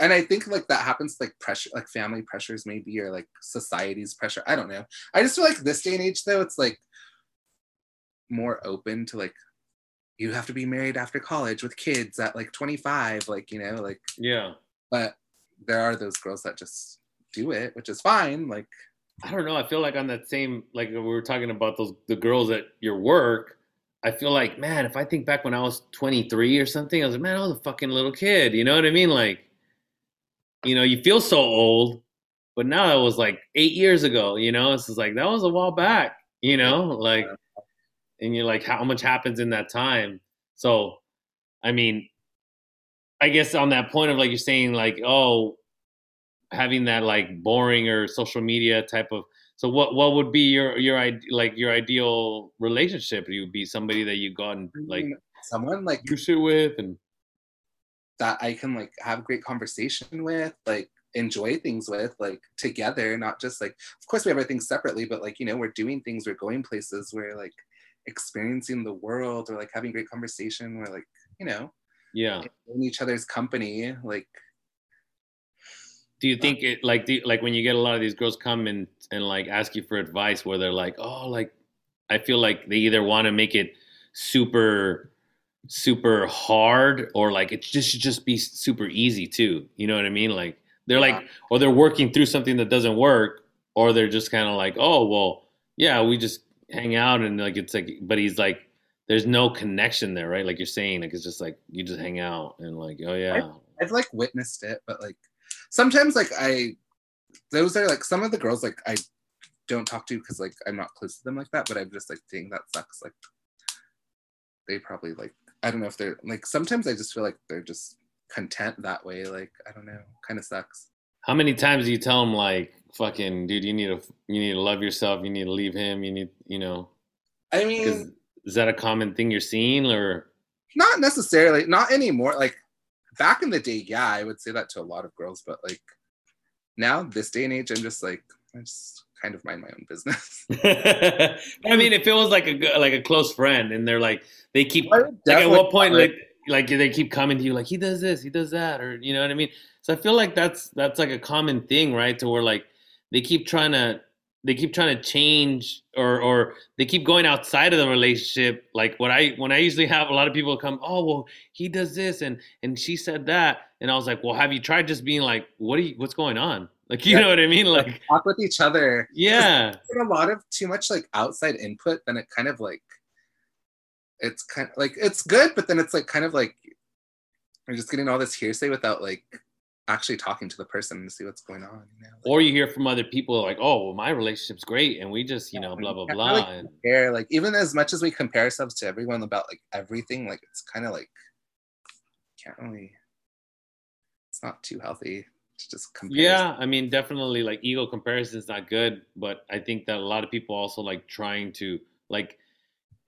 and i think like that happens like pressure like family pressures maybe or like society's pressure i don't know i just feel like this day and age though it's like more open to like you have to be married after college with kids at like 25 like you know like
yeah
but there are those girls that just do it which is fine like
I don't know. I feel like on that same like we were talking about those the girls at your work. I feel like man, if I think back when I was 23 or something, I was like, man, I was a fucking little kid. You know what I mean? Like, you know, you feel so old, but now that was like eight years ago. You know, it's just like that was a while back. You know, like, and you're like, how much happens in that time? So, I mean, I guess on that point of like you're saying like, oh, having that like boring or social media type of So what what would be your your like your ideal relationship? You would be somebody that you got and like
someone like
you sit with and
that I can like have great conversation with, like enjoy things with, like together, not just like of course we have our things separately, but like you know, we're doing things, we're going places, we're like experiencing the world or like having great conversation, we're like, you know,
yeah.
in each other's company, like
do you think um, it like do, like when you get a lot of these girls come and and like ask you for advice where they're like oh like i feel like they either want to make it super super hard or like it just should just be super easy too you know what i mean like they're
Yeah.
like or they're working through something that doesn't work or they're just kind of like oh well yeah we just hang out and like it's like but he's like there's no connection there right like you're saying like it's just like you just hang out and like oh yeah
I've like witnessed it, but like sometimes like I those are like some of the girls like I don't talk to because like I'm not close to them like that, but I'm just like dang that sucks. Like they probably like I don't know if they're like sometimes I just feel like they're just content that way. Like I don't know, kind of sucks.
How many times do you tell him like, "Fucking dude, you need to you need to love yourself. You need to leave him. You need you know."
I mean,
is that a common thing you're seeing, or
not necessarily, not anymore. Like back in the day, yeah, I would say that to a lot of girls, but like now, this day and age, I'm just like I just kind of mind my own business.
I mean, if it was like a like a close friend, and they're like they keep like at what point like like they keep coming to you like he does this, he does that, or you know what I mean. So I feel like that's that's like a common thing, right? To where like they keep trying to they keep trying to change or or they keep going outside of the relationship. Like what I when I usually have a lot of people come, oh well, he does this and and she said that, and I was like, well, have you tried just being like, what are you, what's going on? Like you
Yeah.
know what I mean? Like
talk with each other.
yeah,
a lot of too much like outside input, then it kind of like it's kind of like it's good, but then it's like kind of like you're just getting all this hearsay without like actually talking to the person to see what's going on. You know? Like,
or you hear from other people like, oh, well, my relationship's great, and we just you know blah blah blah. and,
compare, like even as much as we compare ourselves to everyone about like everything, like it's kind of like can't really. It's not too healthy just compare.
Yeah, I mean, definitely like ego comparison is not good, but I think that a lot of people also like trying to like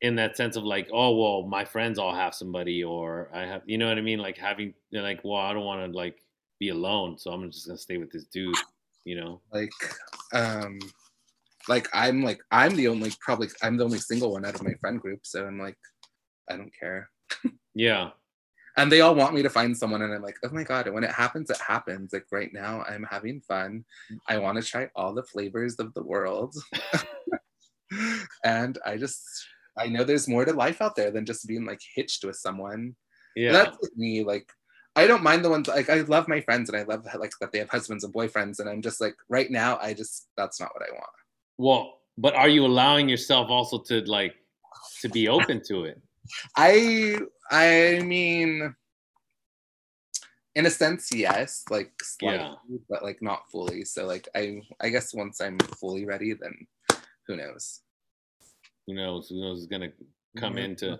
in that sense of like, oh well, my friends all have somebody, or I have, you know what I mean? Like having, like, well, I don't want to like be alone, so I'm just gonna stay with this dude, you know?
like um like i'm like i'm the only probably i'm the only single one out of my friend group so i'm like i don't care
Yeah,
and they all want me to find someone and i'm like oh my god and when it happens it happens. Like right now i'm having fun. I mm-hmm. want to try all the flavors of the world. And i just i know there's more to life out there than just being like hitched with someone.
Yeah,
that's me like i don't mind the ones like i love my friends and i love like that they have husbands and boyfriends and i'm just like right now i just that's not what i want.
Well, but are you allowing yourself also to like to be open to it?
I I mean in a sense yes like slightly
Yeah.
but like not fully so like I I guess once I'm fully ready then who knows
Who knows? Who knows is gonna come into.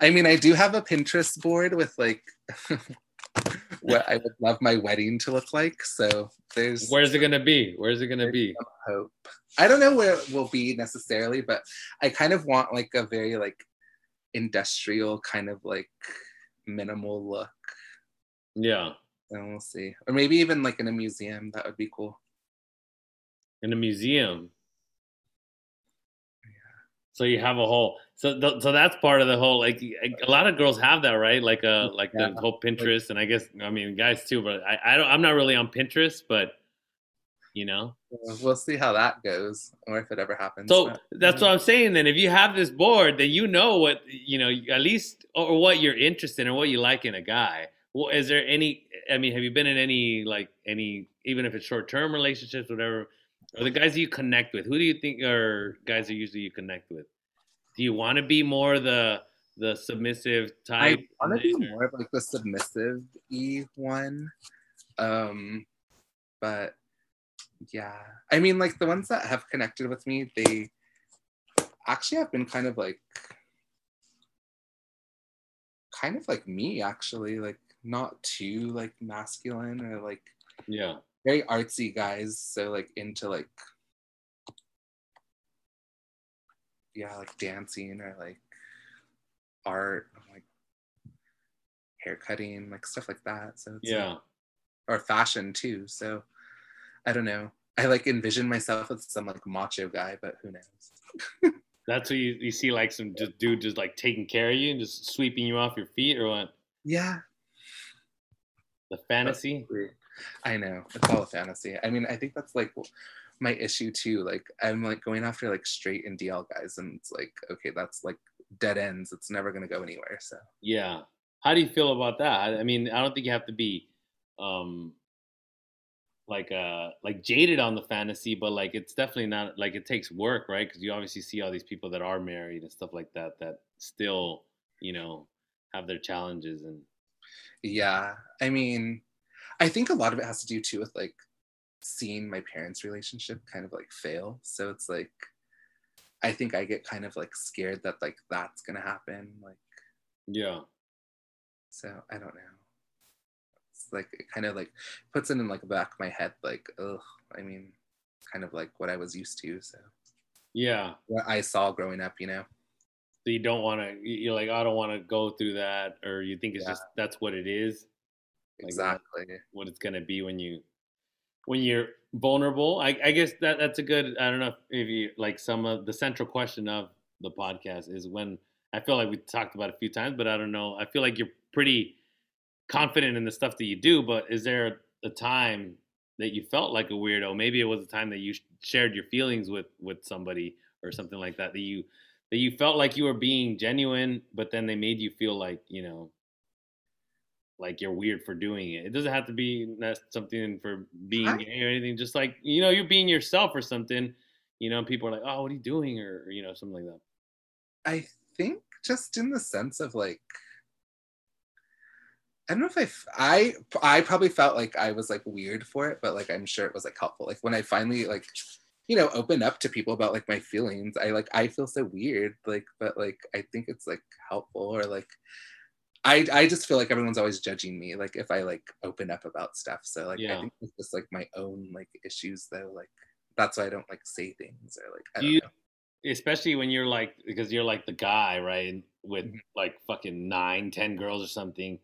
I mean I do have a Pinterest board with like what I would love my wedding to look like so there's
Where's it gonna be? Where's it gonna be?
hope I don't know where it will be necessarily but I kind of want like a very like industrial kind of like minimal look
Yeah,
And we'll see. Or maybe even like in a museum. That would be cool.
in a museum. Yeah. So you have a whole so th- so that's part of the whole like a lot of girls have that right like uh like
Yeah.
the whole Pinterest and I guess I mean guys too but I I don't I'm not really on Pinterest but you know
We'll see how that goes, or if it ever happens.
so
but-
that's what I'm saying then if you have this board then you know what you know at least or what you're interested in or what you like in a guy well is there any I mean have you been in any like any even if it's short term relationships whatever or the guys that you connect with who do you think are guys that usually you connect with do you want to be more the the submissive type?
I want to be more of like the submissive e one. Um, but yeah, I mean, like the ones that have connected with me, they actually have been kind of like, kind of like me, actually, like not too like masculine or like
yeah
very artsy guys. So like into like yeah, like dancing or like art, like hair cutting, like stuff like that. So it's
Yeah.
like- or fashion too. So I don't know. I like envision myself as some like macho guy, but who knows?
That's what you, you see like some just dude just like taking care of you and just sweeping you off your feet or what?
Yeah,
The fantasy?
I know it's all a fantasy. I mean, I think that's like my issue too. Like I'm like going after like straight and DL guys, and it's like okay, that's like dead ends. It's never gonna go anywhere. So
Yeah. How do you feel about that? I, I mean, I don't think you have to be um like uh like jaded on the fantasy, but like it's definitely not like it takes work, right? Because you obviously see all these people that are married and stuff like that that still, you know, have their challenges and
yeah, I mean, I think a lot of it has to do too with like seeing my parents' relationship kind of like fail. So it's like I think I get kind of like scared that like that's gonna happen. Like
yeah.
so I don't know. It's like it kind of like puts it in like the back of my head, like, oh I mean, kind of like what I was used to. So
Yeah.
what I saw growing up, you know.
So you don't want to you're like I don't want to go through that or you think it's
Yeah.
just that's what it is. Like,
Exactly.
what it's gonna be when you when you're vulnerable. I, I guess that that's a good. I don't know if, you like some of the central question of the podcast is when I feel like we talked about a few times, but I don't know. I feel like you're pretty confident in the stuff that you do, but is there a time that you felt like a weirdo? Maybe it was a time that you shared your feelings with with somebody or something like that that you that you felt like you were being genuine, but then they made you feel like you know like you're weird for doing it. It doesn't have to be something for being gay or anything. Just like you know, you're being yourself or something. You know, people are like, "Oh, what are you doing?" or, or you know, something like that.
I think just in the sense of like I don't know if I, f- I I probably felt like I was like weird for it, but like I'm sure it was like helpful. Like when I finally like you know open up to people about like my feelings, I like I feel so weird, like but like I think it's like helpful or like I I just feel like everyone's always judging me like if I like open up about stuff. So like
Yeah.
I think it's just like my own like issues though. Like that's why I don't like say things or like I
Do
don't
you-
know.
Especially when you're like because you're like the guy, right? With
Mhm.
like fucking nine, ten girls or something.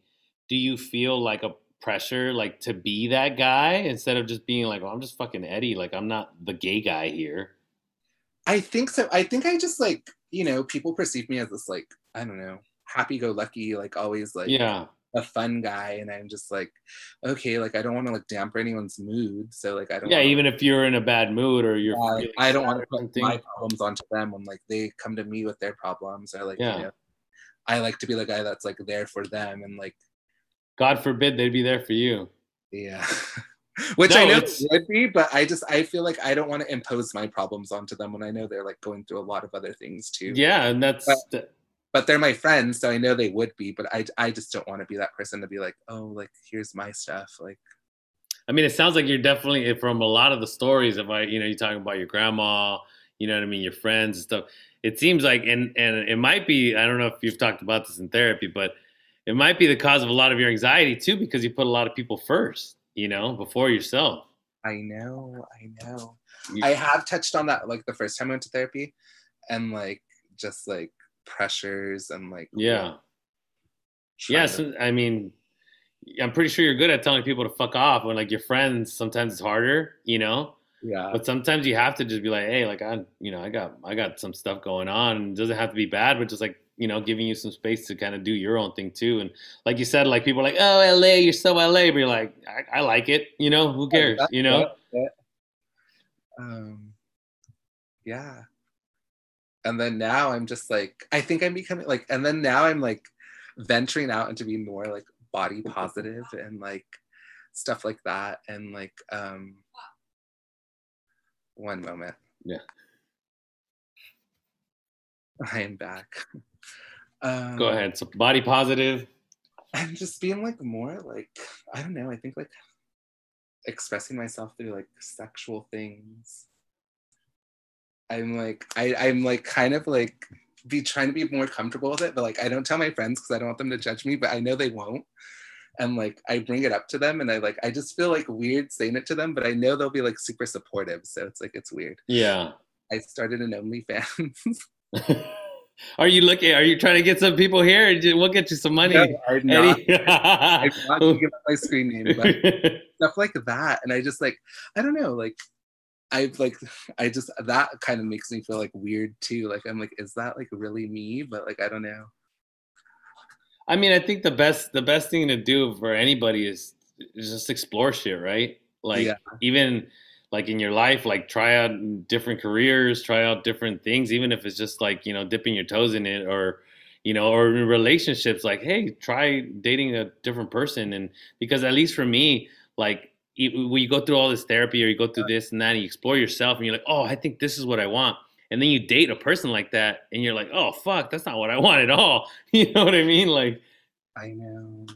Do you feel like a pressure like to be that guy instead of just being like, "Well, I'm just fucking Eddie. Like I'm not the gay guy here."
I think so. I think I just like, you know, people perceive me as this like, I don't know, happy go lucky, like always like
yeah.
a fun guy. And I'm just like, okay, like I don't want to like damper anyone's mood. So like I don't
Yeah,
wanna,
even if you're in a bad mood or you're
yeah, like, I don't want to put
something.
my problems onto them when like they come to me with their problems or like
Yeah.
you know I like to be the guy that's like there for them and like
God forbid they'd be there for you.
yeah. Which
No,
I know
it's-
would be, but I just I feel like I don't want to impose my problems onto them when I know they're like going through a lot of other things too.
Yeah, and that's
But- but they're my friends, so I know they would be. But I, I just don't want to be that person to be like, oh, like here's my stuff. Like,
I mean, it sounds like you're definitely eh, from a lot of the stories. If I, you know, you're talking about your grandma, you know what I mean, your friends and stuff. It seems like, and and it might be. I don't know if you've talked about this in therapy, but it might be the cause of a lot of your anxiety too, because you put a lot of people first, you know, before yourself.
I know, I know.
You-
I have touched on that like the first time I went to therapy, and like just like pressures and like
yeah. Yes,
to-
I mean, I'm pretty sure you're good at telling people to fuck off when like your friends. Sometimes it's harder, you know.
yeah,
But sometimes you have to just be like, hey, like I, you know, I got, I got some stuff going on. It doesn't have to be bad, but just like, you know, giving you some space to kind of do your own thing too. And like you said, like people are like, oh, LA, you're so LA, but you're like, I, I like it. You know, who cares? You know?
Um, yeah. And then now I'm just like, I think I'm becoming like, and then now I'm like venturing out into being more like body positive and like stuff like that. And like, um, one moment.
Yeah.
I am back. Um,
Go ahead. So body positive.
I'm just being like more like I don't know. I think like expressing myself through like sexual things. I'm like I I'm like kind of like be trying to be more comfortable with it, but like I don't tell my friends because I don't want them to judge me, but I know they won't. And like I bring it up to them, and I like I just feel like weird saying it to them, but I know they'll be like super supportive. So it's like it's weird.
Yeah.
I started an OnlyFans.
are you looking? Are you trying to get some people here? We'll get you some money.
No, I'm not. I'm not give up my screen name, but stuff like that. And I just like, I don't know, like I like I just that kind of makes me feel like weird too. Like I'm like, is that like really me? But like I don't know.
I mean, I think the best the best thing to do for anybody is, is just explore shit, right? Like yeah. even like in your life, like try out different careers, try out different things, even if it's just like, you know, dipping your toes in it or you know, or in relationships, like, hey, try dating a different person. And because at least for me, like when you go through all this therapy or you go through this and that and you explore yourself and you're like, oh, I think this is what I want. And then you date a person like that and you're like, oh, fuck, that's not what I want at all. You know what I mean? Like,
I know.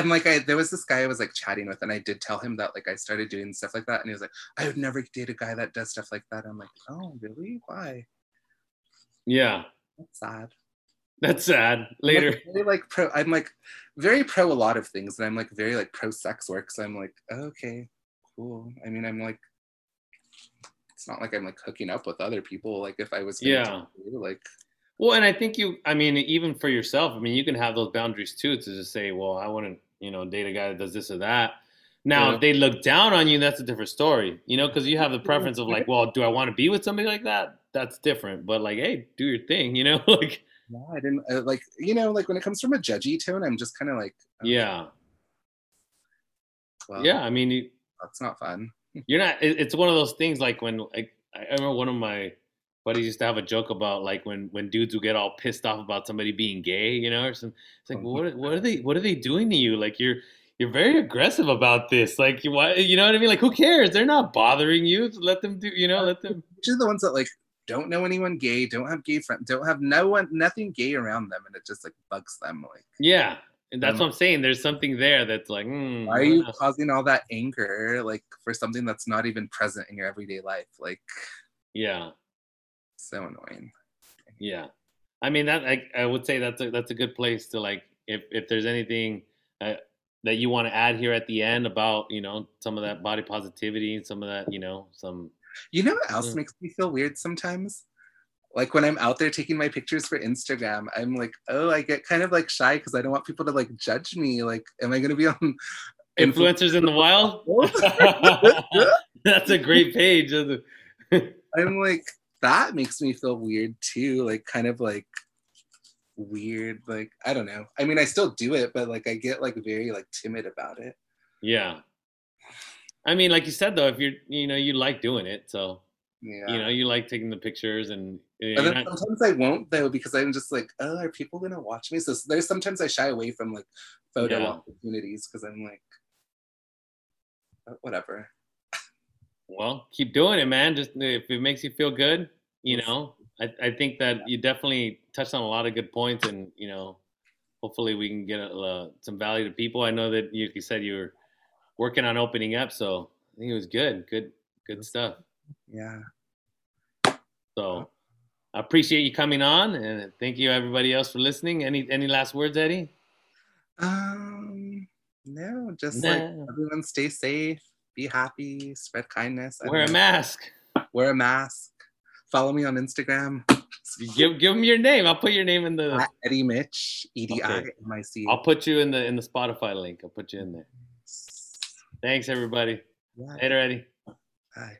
And like, I, there was this guy I was like chatting with and I did tell him that like I started doing stuff like that. And he was like, I would never date a guy that does stuff like that. I'm like, oh, really? Why?
Yeah.
That's sad.
That's sad. Later.
I'm like, pro. I'm like very pro a lot of things, and I'm like very like pro sex work. So I'm like, okay, cool. I mean, I'm like, it's not like I'm like hooking up with other people. Like if I was,
yeah,
do, like.
Well, and I think you. I mean, even for yourself, I mean, you can have those boundaries too to just say, well, I to, you know, date a guy that does this or that. Now, yeah. if they look down on you, that's a different story, you know, because you have the preference of like, well, do I want to be with somebody like that? That's different. But like, hey, do your thing, you know, like
yeah, I didn't uh, like you know like when it comes from a judgy tone, I'm just kind of like
okay. yeah, well, yeah. I mean, you,
that's not fun.
You're not. It, it's one of those things like when like I remember one of my buddies used to have a joke about like when when dudes would get all pissed off about somebody being gay, you know, or some. It's like, well, what what are they what are they doing to you? Like you're you're very aggressive about this. Like, why? You know what I mean? Like, who cares? They're not bothering you. Let them do. You know, let them.
Which are the ones that like don't know anyone gay, don't have gay friends, don't have no one, nothing gay around them, and it just like bugs them. Like,
yeah, and that's um, what I'm saying. There's something there that's like, mm,
why are you causing all that anger, like for something that's not even present in your everyday life? Like,
yeah,
so annoying.
Yeah, I mean that I, I would say that's a that's a good place to like if if there's anything. Uh, that you want to add here at the end about you know some of that body positivity and some of that you know some
you know what else mm. makes me feel weird sometimes? Like when I'm out there taking my pictures for Instagram, I'm like, oh, I get kind of like shy because I don't want people to like judge me. Like, am I going to be on
influencers in the wild? That's a great page.
I'm like, that makes me feel weird too. Like, kind of like weird. Like, I don't know. I mean, I still do it, but like, I get like very like timid about it.
Yeah. I mean, like you said though, if you're you know you like doing it, so yeah. you know you like taking the pictures and.
Uh, but then not... sometimes I won't though because I'm just like, oh, are people gonna watch me? So there's sometimes I shy away from like photo yeah. opportunities because I'm like, oh, whatever.
Well, keep doing it, man. Just if it makes you feel good, you know. I, I think that you definitely touched on a lot of good points, and you know, hopefully we can get uh, some value to people. I know that you, you said you were working on opening up. So I think it was good. Good, good stuff.
Yeah.
So I appreciate you coming on and thank you everybody else for listening. Any any last words, Eddie?
Um no, just like everyone stay safe, be happy, spread kindness.
Wear a mask.
Wear a mask. Follow me on Instagram.
give give them your name. I'll put your name in the
At Eddie Mitch, E D I M I C.
I'll put you in the in the Spotify link. I'll put you in there. Thanks, everybody. Later, Eddie.
Bye.